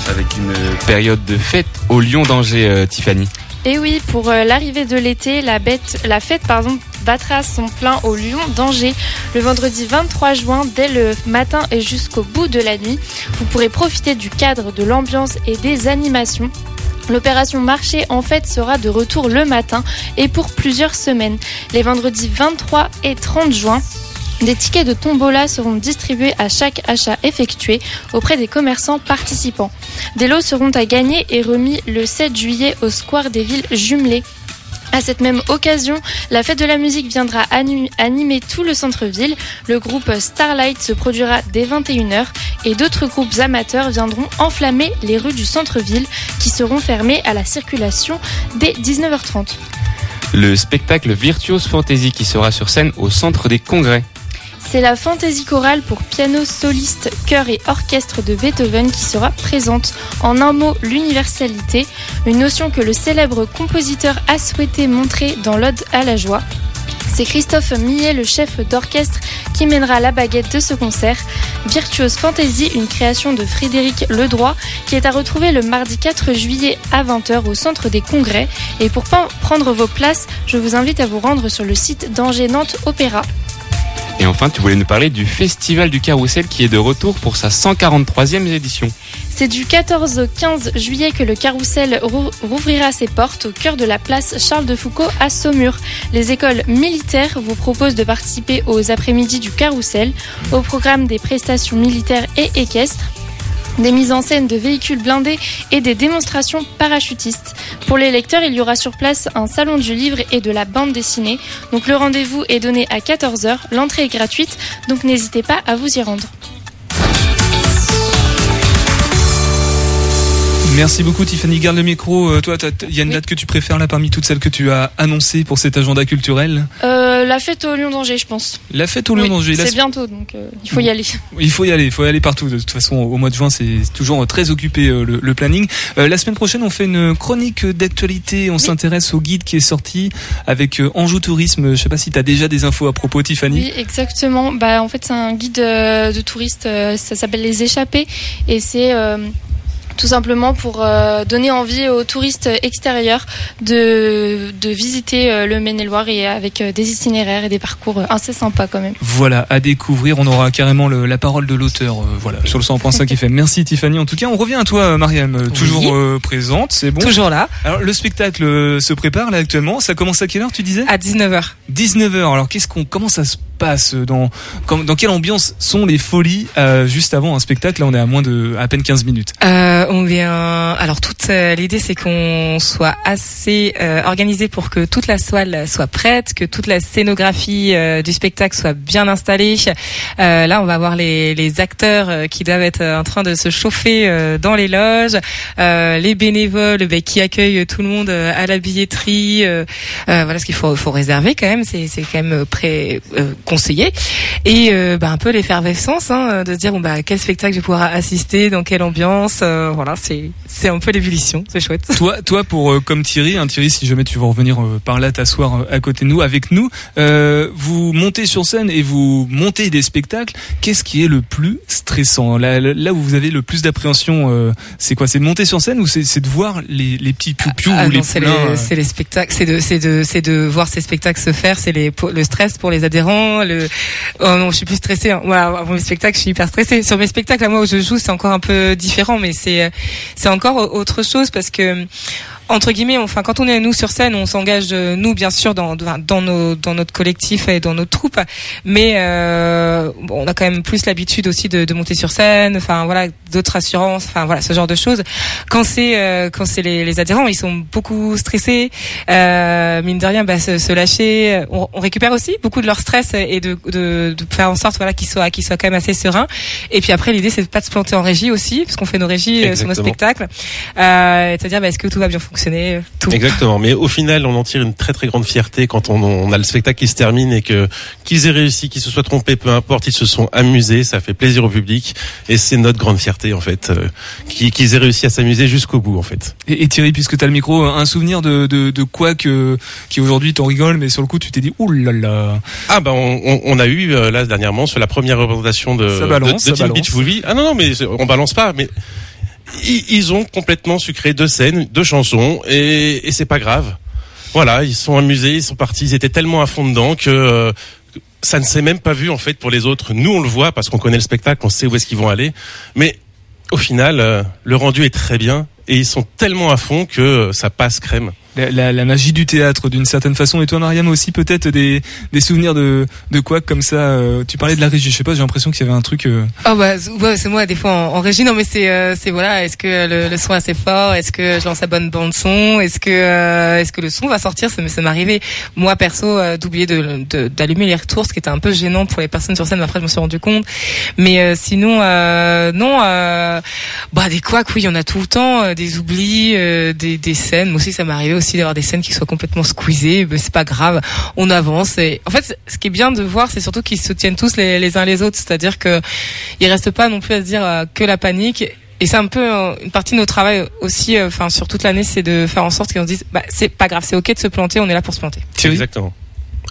Avec une période de fête au Lion d'Angers, euh, Tiffany. Et oui, pour euh, l'arrivée de l'été, la, fête battra son plein au Lion d'Angers le vendredi 23 juin dès le matin et jusqu'au bout de la nuit. Vous pourrez profiter du cadre, de l'ambiance et des animations. L'opération marché en fait sera de retour le matin et pour plusieurs semaines. Les vendredis 23 et 30 juin, des tickets de tombola seront distribués à chaque achat effectué auprès des commerçants participants. Des lots seront à gagner et remis le 7 juillet au Square des Villes jumelées. À cette même occasion, la fête de la musique viendra animer tout le centre-ville. Le groupe Starlight se produira dès 21h et d'autres groupes amateurs viendront enflammer les rues du centre-ville qui seront fermées à la circulation dès 19h30. Le spectacle Virtuose Fantasy qui sera sur scène au centre des congrès. C'est la fantaisie chorale pour piano, soliste, chœur et orchestre de Beethoven qui sera présente. En un mot, l'universalité, une notion que le célèbre compositeur a souhaité montrer dans l'Ode à la joie. C'est Christophe Millet, le chef d'orchestre, qui mènera la baguette de ce concert. Virtuose Fantasy, une création de Frédéric Ledroit, qui est à retrouver le mardi 4 juillet à 20h au centre des congrès. Et pour prendre vos places, je vous invite à vous rendre sur le site d'Angers Nantes Opéra. Et enfin, tu voulais nous parler du Festival du Carrousel qui est de retour pour sa 143e édition. C'est du 14 au 15 juillet que le carrousel rou- rouvrira ses portes au cœur de la place Charles de Foucault à Saumur. Les écoles militaires vous proposent de participer aux après-midi du carrousel, au programme des prestations militaires et équestres des mises en scène de véhicules blindés et des démonstrations parachutistes. Pour les lecteurs, il y aura sur place un salon du livre et de la bande dessinée. Donc le rendez-vous est donné à 14h, l'entrée est gratuite, donc n'hésitez pas à vous y rendre. Merci beaucoup Tiffany, garde le micro. Euh, toi, il y a une date que tu préfères là parmi toutes celles que tu as annoncées pour cet agenda culturel Euh, la fête au Lion d'Angers, je pense. La fête au Lion Oui, d'Angers. la C'est bientôt, donc euh, il faut y aller. Il faut y aller, il faut y aller partout. De toute façon, au mois de juin, c'est toujours très occupé le, le planning. La semaine prochaine, on fait une chronique d'actualité. On s'intéresse au guide qui est sorti avec Anjou Tourisme. Je sais pas si tu as déjà des infos à propos, Tiffany. Oui, exactement. Bah, en fait, c'est un guide de touristes. ça s'appelle Les Échappés. Et c'est tout simplement pour euh, donner envie aux touristes extérieurs de, de visiter euh, le Maine-et-Loire et avec euh, des itinéraires et des parcours euh, assez sympas quand même. Voilà, à découvrir. On aura carrément le- la parole de l'auteur euh, voilà, sur le 100.5 FM. Merci Tiffany. En tout cas, on revient à toi, Mariam. euh, Toujours euh, présente, c'est bon? Toujours là. Alors, le spectacle euh, se prépare là actuellement. Ça commence à quelle heure, tu disais? À 19h. 19h. Alors, qu'est-ce qu'on, comment ça se dans, quelle ambiance sont les folies euh, juste avant un spectacle? Là, on est à moins de, à peine 15 minutes. Euh, on vient. Alors toute euh, l'idée c'est qu'on soit assez euh, organisé pour que toute la soile soit prête, que toute la scénographie euh, du spectacle soit bien installée. Là, on va voir les, les acteurs qui doivent être en train de se chauffer dans les loges, les bénévoles ben, qui accueillent tout le monde à la billetterie. voilà ce qu'il faut, faut réserver quand même. C'est quand même pré euh, conseillé et euh, ben, un peu l'effervescence hein, de se dire bon bah quel spectacle je vais pouvoir assister, dans quelle ambiance. euh, voilà, c'est c'est un peu l'ébullition, c'est chouette. Toi, toi pour euh, comme Thierry, hein, Thierry, si jamais tu veux revenir euh, par là t'asseoir euh, à côté de nous, avec nous, euh, vous montez sur scène et vous montez des spectacles. Qu'est-ce qui est le plus stressant? Là, là où vous avez le plus d'appréhension, euh, c'est quoi? C'est de monter sur scène ou c'est c'est de voir les, les petits piou Ah ou les c'est les, euh, c'est les spectacles, c'est de, c'est de, c'est de voir ces spectacles se faire, c'est le stress pour les adhérents, le, oh non, je suis plus stressée, hein. Voilà, avant mes spectacles, je suis hyper stressée. Sur mes spectacles, à moi, où je joue, c'est encore un peu différent, mais c'est, euh, c'est encore autre chose parce que entre guillemets, enfin quand on est nous sur scène, on s'engage euh, nous bien sûr dans dans nos dans notre collectif et dans notre troupe, mais euh, bon, on a quand même plus l'habitude aussi de, de monter sur scène, enfin voilà d'autres assurances, enfin voilà ce genre de choses. Quand c'est euh, quand c'est les, les adhérents, ils sont beaucoup stressés, euh, mine de rien, bah, se, se lâcher. On, on récupère aussi beaucoup de leur stress et de de, de faire en sorte voilà qu'ils soient qu'ils soient quand même assez sereins. Et puis après l'idée c'est de pas se planter en régie aussi, parce qu'on fait nos régies euh, sur nos spectacles, euh, et de se dire bah, est-ce que tout va bien fonctionner, tout. Exactement. Mais au final, on en tire une très très grande fierté quand on, on a le spectacle qui se termine et que qu'ils aient réussi, qu'ils se soient trompés, peu importe, ils se sont amusés, ça fait plaisir au public et c'est notre grande fierté en fait, euh, qu'ils aient réussi à s'amuser jusqu'au bout en fait. Et, et Thierry, puisque tu as le micro, un souvenir de, de, de quoi que, qui aujourd'hui t'en rigole, mais sur le coup tu t'es dit, ouh là là. Ah ben on, on- on a eu euh, là dernièrement sur la première représentation de, balance, de, de Teen balance. Beach Movie. Ah non non mais on balance pas mais ils, ont complètement sucré deux scènes, deux chansons et, et c'est pas grave. Voilà, ils sont amusés, ils sont partis, ils étaient tellement à fond dedans que euh, ça ne s'est même pas vu en fait pour les autres. Nous on le voit parce qu'on connaît le spectacle, on sait où est-ce qu'ils vont aller, mais au final euh, le rendu est très bien et ils sont tellement à fond que euh, ça passe crème. La, la, la magie du théâtre d'une certaine façon. Et toi, Mariam, aussi peut-être des, des souvenirs de, de quoi comme ça. euh, tu parlais de la régie, je sais pas, j'ai l'impression qu'il y avait un truc. euh, Oh bah ouais, c'est moi des fois en, régie. Non mais c'est euh, c'est voilà est-ce que le, le son est assez fort? Est-ce que je lance la bonne bande son? Est-ce que euh, est-ce que le son va sortir? Ça m'est ça m'est arrivé. Moi perso euh, d'oublier de de- d'allumer les retours ce qui était un peu gênant pour les personnes sur scène. Mais après je me suis rendu compte. Mais euh, sinon non bah des quoi oui il y en a tout le temps des oublis des des scènes. Moi aussi ça m'est arrivé aussi d'avoir des scènes qui soient complètement squeezées mais c'est pas grave on avance. Et en fait ce qui est bien de voir c'est surtout qu'ils se soutiennent tous les, les uns les autres. C'est-à-dire que il reste pas non plus à se dire euh, que la panique. Et c'est un peu une partie de notre travail aussi euh, enfin sur toute l'année c'est de faire en sorte qu'on se dise bah c'est pas grave c'est ok de se planter on est là pour se planter. Exactement.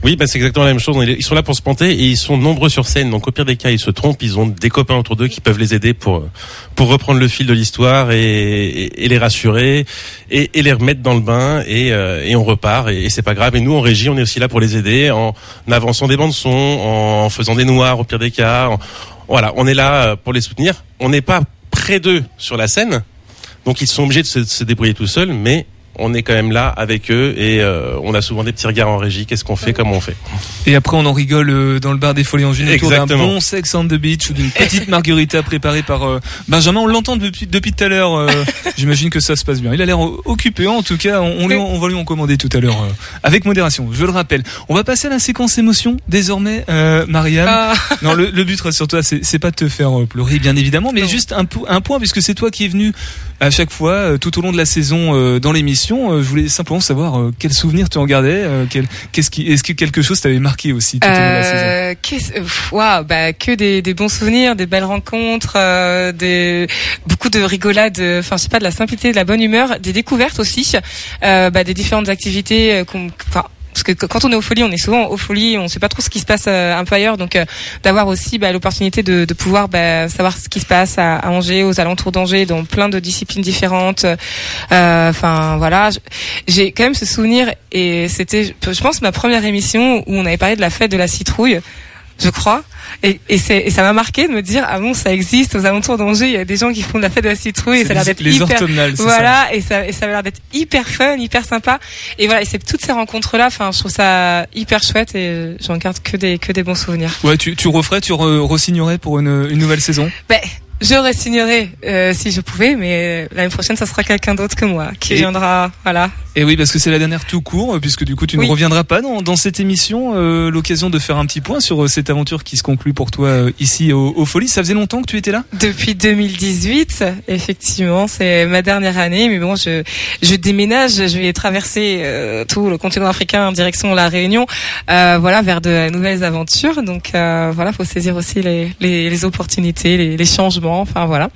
Oui, bah c'est exactement la même chose. Ils sont là pour se planter et ils sont nombreux sur scène. Donc au pire des cas, ils se trompent. Ils ont des copains autour d'eux qui peuvent les aider pour pour reprendre le fil de l'histoire et, et, et les rassurer et, et les remettre dans le bain et, euh, et on repart et, c'est pas grave. Et nous en régie, on est aussi là pour les aider en avançant des bandes son, en faisant des noirs au pire des cas. Voilà, on est là euh, pour les soutenir. On n'est pas près d'eux sur la scène, donc ils sont obligés de se, de se débrouiller tout seuls, mais on est quand même là avec eux et euh, on a souvent des petits regards en régie. Qu'est-ce qu'on fait, comment on fait? Et après, on en rigole euh, dans le bar des Folies en autour d'un bon sex on the beach ou d'une petite margarita préparée par euh, Benjamin. On l'entend depuis, depuis tout à l'heure. euh, J'imagine que ça se passe bien. Il a l'air occupé. En tout cas, on, on, lui- on va lui en commander tout à l'heure euh, avec modération. Je le rappelle. On va passer à la séquence émotion désormais, euh, Marianne. Ah. Non, le, le but rassure toi, c'est c'est pas de te faire euh, pleurer, bien évidemment, mais juste un, un point puisque c'est toi qui es venu à chaque fois euh, tout au long de la saison euh, dans l'émission. Euh, je voulais simplement savoir quel souvenir tu en gardais. quel- Qu'est-ce qui, est-ce que quelque chose t'avait marqué aussi tout au long de la saison? Qu'est-ce- waouh, bah que des, des bons souvenirs, des belles rencontres, euh, des beaucoup de rigolades, enfin je sais pas, de la simplicité, de la bonne humeur, des découvertes aussi, euh, bah, des différentes activités, qu'on-. Parce que quand on est aux folies, on est souvent aux folies, on sait pas trop ce qui se passe euh, un peu ailleurs, donc euh, d'avoir aussi bah, l'opportunité de, de pouvoir bah, savoir ce qui se passe à, Angers, aux alentours d'Angers, dans plein de disciplines différentes. Euh, Enfin voilà, j'ai quand même ce souvenir et c'était, je pense, ma première émission où on avait parlé de la fête de la citrouille je crois. Et, et, c'est- et ça m'a marqué de me dire, ah bon, ça existe aux alentours d'Angers, il y a des gens qui font de la fête de la citrouille et ça a l'air d'être les hyper, voilà, et ça, et ça a l'air d'être hyper fun, hyper sympa. Et voilà, et c'est toutes ces rencontres-là, enfin, je trouve ça hyper chouette et j'en garde que des, que des bons souvenirs. Ouais, tu, tu referais, tu re- re-signerais pour une, une nouvelle saison? Ben, je re-signerai euh, si je pouvais, mais l'année prochaine, ça sera quelqu'un d'autre que moi qui Et- viendra, voilà. Et oui, parce que c'est la dernière tout court, euh, puisque du coup tu Oui. ne reviendras pas dans, dans cette émission. euh, L'occasion de faire un petit point sur euh, cette aventure qui se conclut pour toi euh, ici au, au Folies. Ça faisait longtemps que tu étais là? Depuis 2018, effectivement, c'est ma dernière année, mais bon, je, je déménage, je vais traverser euh, tout le continent africain en direction de la Réunion, euh, voilà, vers de nouvelles aventures. Donc euh, voilà, faut saisir aussi les, les, les opportunités, les, les changements, enfin voilà.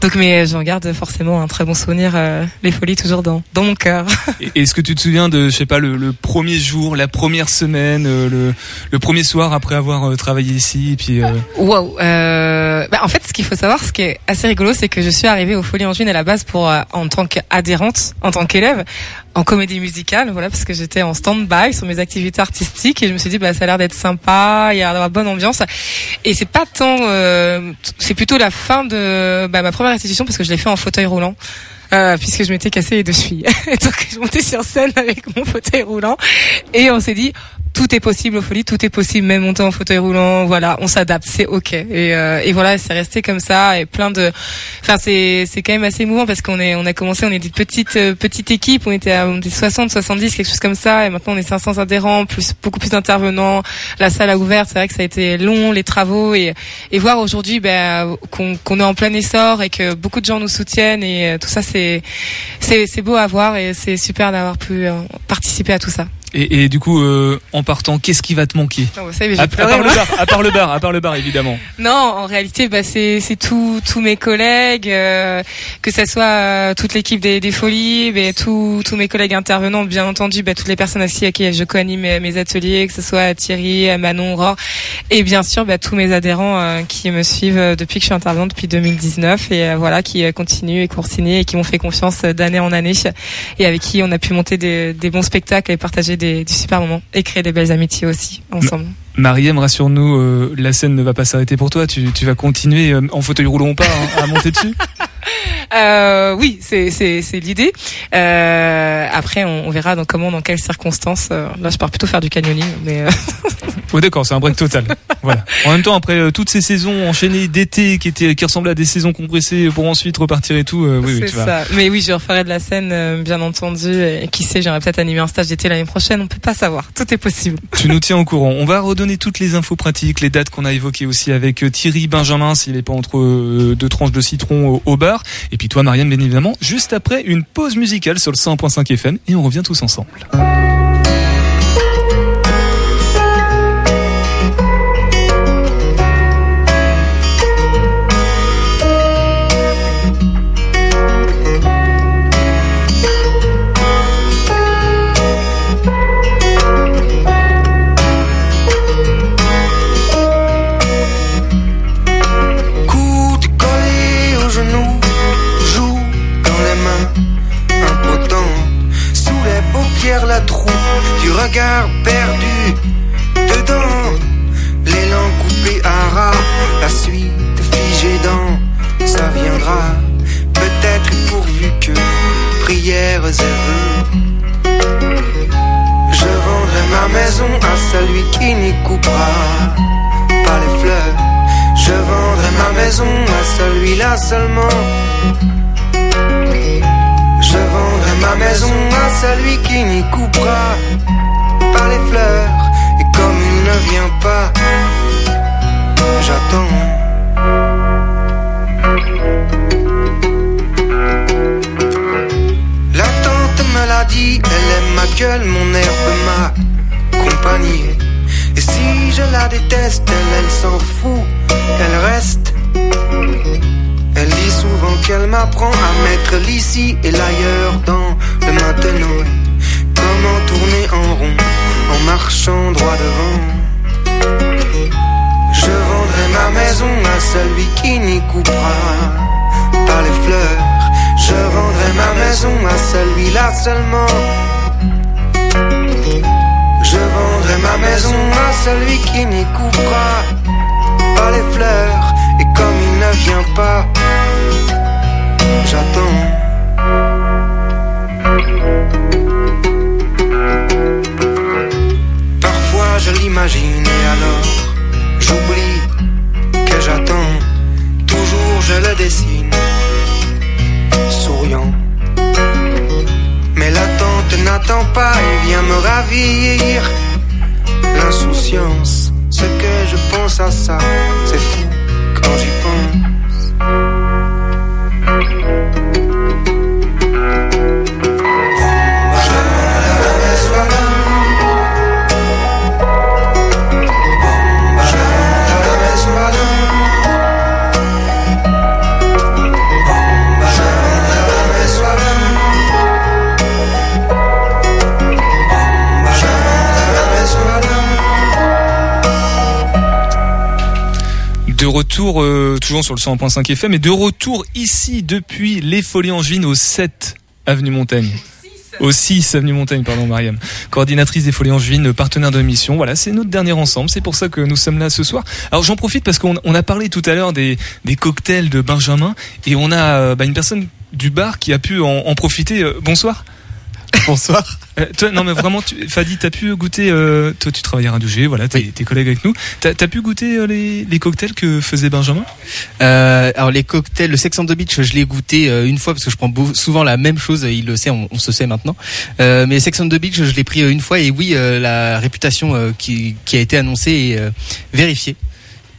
Donc mais j'en garde forcément un très bon souvenir, euh, les folies toujours dans, dans mon cœur. Et- Est-ce que tu te souviens de, je sais pas, le, le premier jour, la première semaine, euh, le, le premier soir après avoir euh, travaillé ici, et puis euh, Wow. Euh, bah, en fait, ce qu'il faut savoir, ce qui est assez rigolo, c'est que je suis arrivée au Folies Angevines à la base pour euh, en tant qu'adhérente, en tant qu'élève, en comédie musicale, voilà, parce que j'étais en stand-by sur mes activités artistiques et je me suis dit, bah, ça a l'air d'être sympa, il y a d'avoir bonne ambiance. Et c'est pas tant, euh, c'est plutôt la fin de bah, ma première institution parce que je l'ai fait en fauteuil roulant. euh, puisque je m'étais cassé les deux chevilles. Donc je montais sur scène avec mon fauteuil roulant et on s'est dit tout est possible aux folies, tout est possible, même monter en fauteuil roulant, voilà, on s'adapte, c'est ok. Et, euh, et voilà, c'est resté comme ça. Et plein de, enfin c'est c'est quand même assez émouvant parce qu'on est on a commencé, on est une petite euh, petite équipe, on était à on était 60, 70, quelque chose comme ça, et maintenant on est 500 adhérents, plus beaucoup plus d'intervenants, la salle a ouvert, c'est vrai que ça a été long les travaux. Et et voir aujourd'hui ben qu'on qu'on est en plein essor et que beaucoup de gens nous soutiennent et euh, tout ça c'est c'est c'est beau à voir et c'est super d'avoir pu euh, participer à tout ça. Et, et du coup, euh, en partant, qu'est-ce qui va te manquer Non, vous savez, à, à pleuré, part le bar, à part le bar, à part le bar, évidemment. Non, en réalité, bah, c'est tous tous mes collègues, euh, que ça soit euh, toute l'équipe des, des folies, tous tous mes collègues intervenants, bien entendu, bah, toutes les personnes aussi à qui je co-anime mes, mes ateliers, que ce soit Thierry, Manon, Aurore, et bien sûr, bah, tous mes adhérents euh, qui me suivent euh, depuis que je suis intervenante depuis 2019 et euh, voilà, qui continuent et continuent et qui m'ont fait confiance d'année en année et avec qui on a pu monter des, des bons spectacles et partager des, des super moments et créer des belles amitiés aussi ensemble. Mariem, rassure-nous, euh, la scène ne va pas s'arrêter pour toi. Tu, tu vas continuer euh, en fauteuil roulant ou pas hein, à monter dessus? Euh, oui, c'est l'idée. Euh, après, on, on verra dans comment, dans quelles circonstances. Euh, là, je pars plutôt faire du canyoning, mais euh, Oh d'accord, c'est un break total. voilà. En même temps, après euh, toutes ces saisons enchaînées d'été qui étaient qui ressemblaient à des saisons compressées pour ensuite repartir et tout, euh, oui, oui, tu vas. ça. Mais oui, je referai de la scène, euh, bien entendu. Et qui sait, j'aurais peut-être animé un stage d'été l'année prochaine. On peut pas savoir. Tout est possible. Tu nous tiens au courant. On va redonner toutes les infos pratiques, les dates qu'on a évoquées aussi avec euh, Thierry Benjamin s'il est pas entre euh, deux tranches de citron au, au bar. Et puis toi, Marianne, bien évidemment, juste après une pause musicale sur le 100.5 FM et on revient tous ensemble. Perdu dedans. L'élan coupé à ras, la suite figée dans, ça viendra. Peut-être pourvu que prières et vœux. Je vendrai ma maison à celui qui n'y coupera pas les fleurs. Je vendrai ma maison à celui-là seulement. Je vendrai ma maison à celui qui n'y coupera les fleurs. Et comme il ne vient pas, j'attends. La tante me l'a dit, elle aime ma gueule, mon herbe, ma compagnie. Et si je la déteste, elle, elle s'en fout, elle reste. Elle dit souvent qu'elle m'apprend à mettre l'ici et l'ailleurs dans le maintenant. Comment tourner en rond? Marchant droit devant. Je vendrai ma maison à celui qui n'y coupera pas les fleurs. Je vendrai ma maison à celui-là seulement. Je vendrai ma maison à celui qui n'y coupera pas les fleurs. Et comme il ne vient pas, j'attends. Je l'imagine et alors j'oublie que j'attends. Toujours je le dessine, souriant. Mais l'attente n'attend pas et vient me ravir. L'insouciance, ce que je pense à ça, c'est fou quand j'y pense. Retour, euh, toujours sur le 100.5 FM, et de retour ici depuis les Folies Angevines au 7 avenue Montaigne. Au 6 avenue Montaigne, pardon, Mariam. Coordinatrice des Folies Angevines, partenaire de l'émission. Voilà, c'est notre dernier ensemble. C'est pour ça que nous sommes là ce soir. Alors j'en profite parce qu'on on a parlé tout à l'heure des, cocktails de Benjamin et on a euh, bah, une personne du bar qui a pu en, en profiter. Euh, bonsoir. Bonsoir. Euh, toi, non mais vraiment, tu, Fadi, t'as pu goûter. euh, toi, tu travailles à Radio G, voilà, t'es t'es collègue avec nous. T'as as pu goûter euh, les, les cocktails que faisait Benjamin? Euh, alors les cocktails, le Sex on the Beach, je l'ai goûté euh, une fois parce que je prends beau- souvent la même chose. Il le sait, on, on se sait maintenant. Euh, mais Sex on the Beach, je l'ai pris une fois et oui, euh, la réputation euh, qui, qui a été annoncée est euh, vérifiée.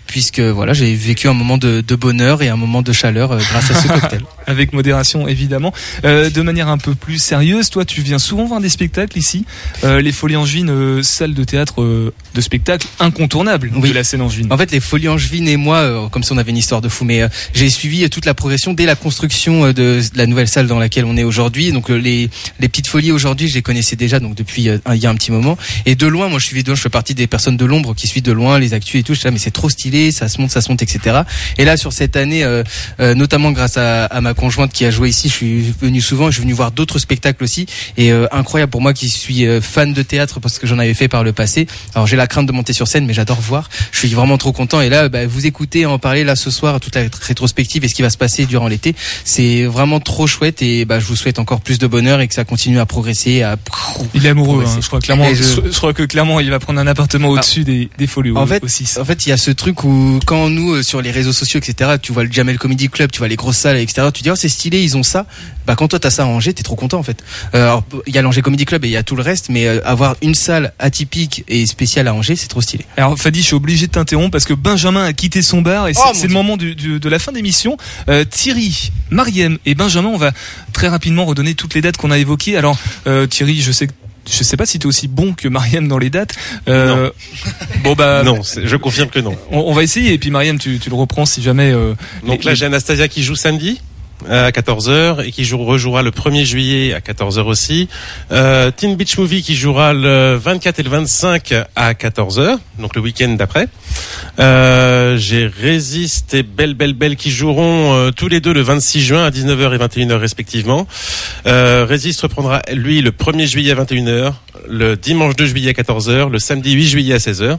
Puisque voilà, j'ai vécu un moment de, de bonheur et un moment de chaleur euh, grâce à ce cocktail. Avec modération, évidemment. Euh, de manière un peu plus sérieuse, toi, tu viens souvent voir des spectacles ici. Euh, les Folies Angevines, euh, salle de théâtre euh, de spectacle incontournable de la scène angevine. En fait, les Folies Angevines et moi, euh, comme si on avait une histoire de fou, mais euh, j'ai suivi toute la progression dès la construction de la nouvelle salle dans laquelle on est aujourd'hui. Donc les, les petites folies aujourd'hui, je les connaissais déjà, donc depuis euh, il y a un petit moment. Et de loin, moi, je suivais de loin, je fais partie des personnes de l'ombre qui suivent de loin les actus et tout. Je suis là, mais c'est trop stylé, ça se monte, ça se monte, etc. Et là, sur cette année, notamment grâce à, à ma conjointe qui a joué ici, je suis venu souvent, je suis venu voir d'autres spectacles aussi. Et euh, incroyable pour moi qui suis euh, fan de théâtre parce que j'en avais fait par le passé. Alors j'ai la crainte de monter sur scène, mais j'adore voir. Je suis vraiment trop content. Et là, bah, vous écoutez en parler là ce soir, toute la rétrospective et ce qui va se passer durant l'été, c'est vraiment trop chouette. Et bah, je vous souhaite encore plus de bonheur et que ça continue à progresser. À... Il est amoureux, hein, je crois clairement. Je... je- crois que clairement, il va prendre un appartement au-dessus des, des Folies En fait, aussi. en fait, il y a ce truc où quand nous euh, sur les réseaux sociaux, etc., tu vois le Jamel Comedy Club, tu vois les grosses salles, etc., tu dis oh c'est stylé, ils ont ça. Bah quand toi t'as ça à Angers, t'es trop content en fait. Euh, alors il y a l'Angers Comedy Club et il y a tout le reste, mais euh, avoir une salle atypique et spéciale à Angers, c'est trop stylé. Alors Fadi, je suis obligé de t'interrompre parce que Benjamin a quitté son bar et c'est Oh, c'est le moment du- du- de la fin d'émission. Euh, Thierry, Mariem et Benjamin, on va très rapidement redonner toutes les dates qu'on a évoquées. Alors euh, Thierry, je sais que je sais pas si t'es aussi bon que Mariem dans les dates. Euh, Bon bah Non, je confirme que non. On, on va essayer et puis Mariem, tu, tu le reprends si jamais. euh, Donc les- là, j'ai Anastasia qui joue samedi à 14h et qui joue, rejouera le 1er juillet à 14h aussi. Euh, Teen Beach Movie qui jouera le 24 et le 25 à 14h, donc le week-end d'après. Euh, j'ai Résiste et Belle Belle Belle qui joueront euh, tous les deux le 26 juin à 19h et 21h respectivement. Euh, reprendra lui le 1er juillet à 21h, le dimanche 2 juillet à 14h, le samedi 8 juillet à 16h.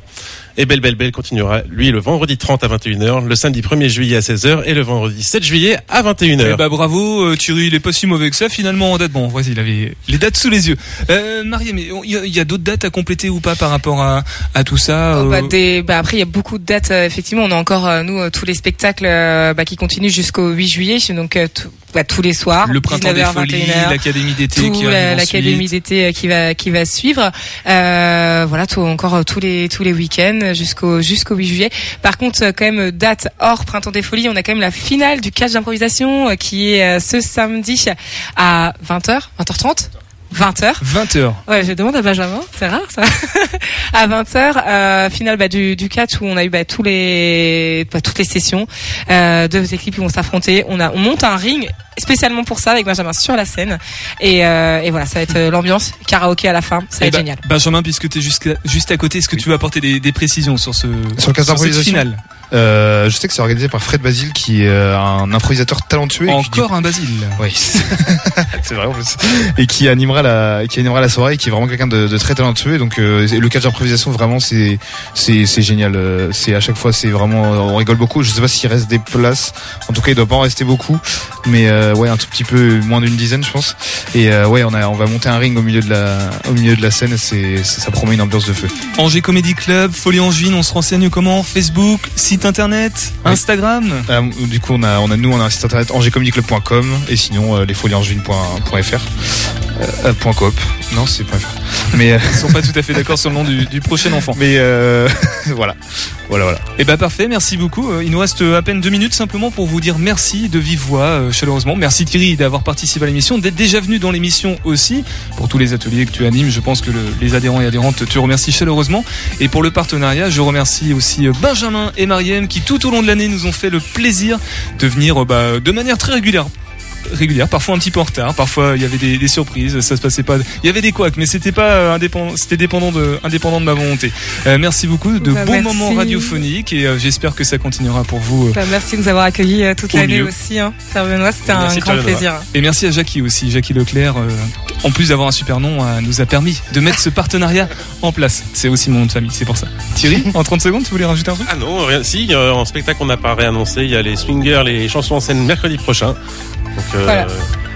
Et Belle Belle Belle continuera, lui, le vendredi 30 à 21h, le samedi 1er juillet à 16h et le vendredi 7 juillet à 21h. Eh bah bravo euh, Thierry, il est pas si mauvais que ça finalement en date. Bon, voici, il avait les dates sous les yeux. Euh, Mariem, il y a, il y a d'autres dates à compléter ou pas par rapport à, à tout ça Oh, bah, euh, des- bah, après, il y a beaucoup de dates. euh, effectivement, on a encore euh, nous euh, tous les spectacles euh, bah, qui continuent jusqu'au 8 juillet, donc euh, tout- bah, tous les soirs. Le printemps des 19h, folies, 21h, l'académie d'été qui l'académie d'été va qui va suivre. Euh, voilà, tout, encore tous les tous les week-ends jusqu'au jusqu'au 8 juillet. Par contre, euh, quand même euh, date hors printemps des folies, on a quand même la finale du catch d'improvisation euh, qui est euh, ce samedi à 20h, 20h30. 20h. 20h. Ouais, je demande à Benjamin, c'est rare ça. à 20h, euh, finale bah, du, du catch où on a eu bah, tous les, bah, toutes les sessions. Euh, deux équipes qui vont s'affronter. On a, on monte un ring spécialement pour ça avec Benjamin sur la scène. Et, euh, et voilà, ça va être euh, l'ambiance karaoké à la fin. Ça va Eh être bah, génial. Benjamin, puisque tu es juste, juste à côté, est-ce que tu veux apporter des, des précisions sur ce Sur sur cette finale? Euh, je sais que c'est organisé par Fred Basile qui est euh, un improvisateur talentueux. qui, Encore un Basile. Oui, c'est vrai en plus. Et qui animera la, qui animera la soirée, et qui est vraiment quelqu'un de, de très talentueux. Et donc euh, le catch d'improvisation vraiment c'est c'est c'est génial. Euh, C'est à chaque fois c'est vraiment on rigole beaucoup. Je sais pas s'il reste des places. En tout cas il doit pas en rester beaucoup, mais euh, ouais un tout petit peu moins d'une dizaine je pense. Et euh, ouais on a on va monter un ring au milieu de la au milieu de la scène. C'est c'est- ça promet une ambiance de feu. Angers Comedy Club, Folie Angevine, on se renseigne comment? Facebook, site internet, Instagram Euh, du coup, on a, on a nous, on a un site internet angécomedyclub.com et sinon euh, lesfoliesangevines.fr euh, euh, point .coop. Non, c'est .fr. Mais euh, Ils sont pas tout à fait d'accord sur le nom du, du prochain enfant. Mais euh, voilà, voilà, voilà. Et bah parfait, merci beaucoup. Euh, Il nous reste euh, à peine deux minutes simplement pour vous dire merci de vive voix, euh, chaleureusement. Merci Thierry d'avoir participé à l'émission, d'être déjà venu dans l'émission aussi. Pour tous les ateliers que tu animes, je pense que le- les adhérents et adhérentes te remercient chaleureusement. Et pour le partenariat, je remercie aussi Benjamin et Mariem qui tout au long de l'année nous ont fait le plaisir de venir bah, de manière très régulière régulière, parfois un petit peu en retard, parfois il y avait des, des surprises, ça se passait pas, il y avait des couacs, mais c'était pas euh, indépendant, c'était dépendant de, indépendant de ma volonté. Euh, merci beaucoup, de Bah, bons merci. moments radiophoniques et euh, j'espère que ça continuera pour vous. euh, Bah, merci de nous avoir accueillis euh, toute l'année aussi. Hein. Benoît, c'était un Merci, grand plaisir. Et merci à Jackie aussi, Jackie Leclerc. euh, en plus d'avoir un super nom, euh, nous a permis de mettre ce partenariat en place. C'est aussi mon nom de famille, c'est pour ça. Thierry, en 30 secondes, tu voulais rajouter un truc? Ah non, rien. Si, euh, en spectacle, on n'a pas réannoncé. Il y a les swingers, les chansons en scène mercredi prochain. Donc, euh, Voilà.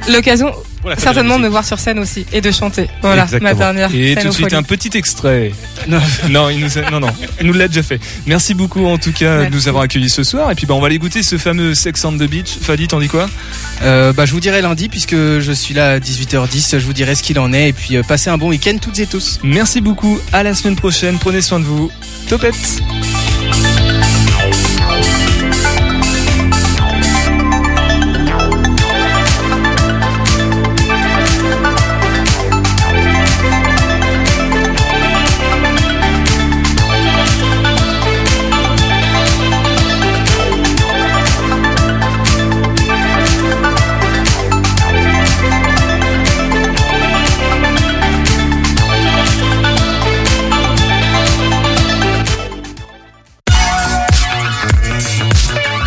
L'occasion, la fête certainement, de me voir sur scène aussi et de chanter. Voilà, Exactement. ma dernière Et scène tout de suite un petit extrait. Non, il nous a- non, non, il nous l'a déjà fait. Merci beaucoup en tout cas de nous avoir accueillis ce soir. Et puis bah on va aller goûter ce fameux Sex on the Beach. Fadi, t'en dis quoi? Euh, bah, je vous dirai lundi puisque je suis là à 18h10. Je vous dirai ce qu'il en est et puis euh, passez un bon week-end toutes et tous. Merci beaucoup. À la semaine prochaine. Prenez soin de vous. Topette.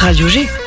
Radio G.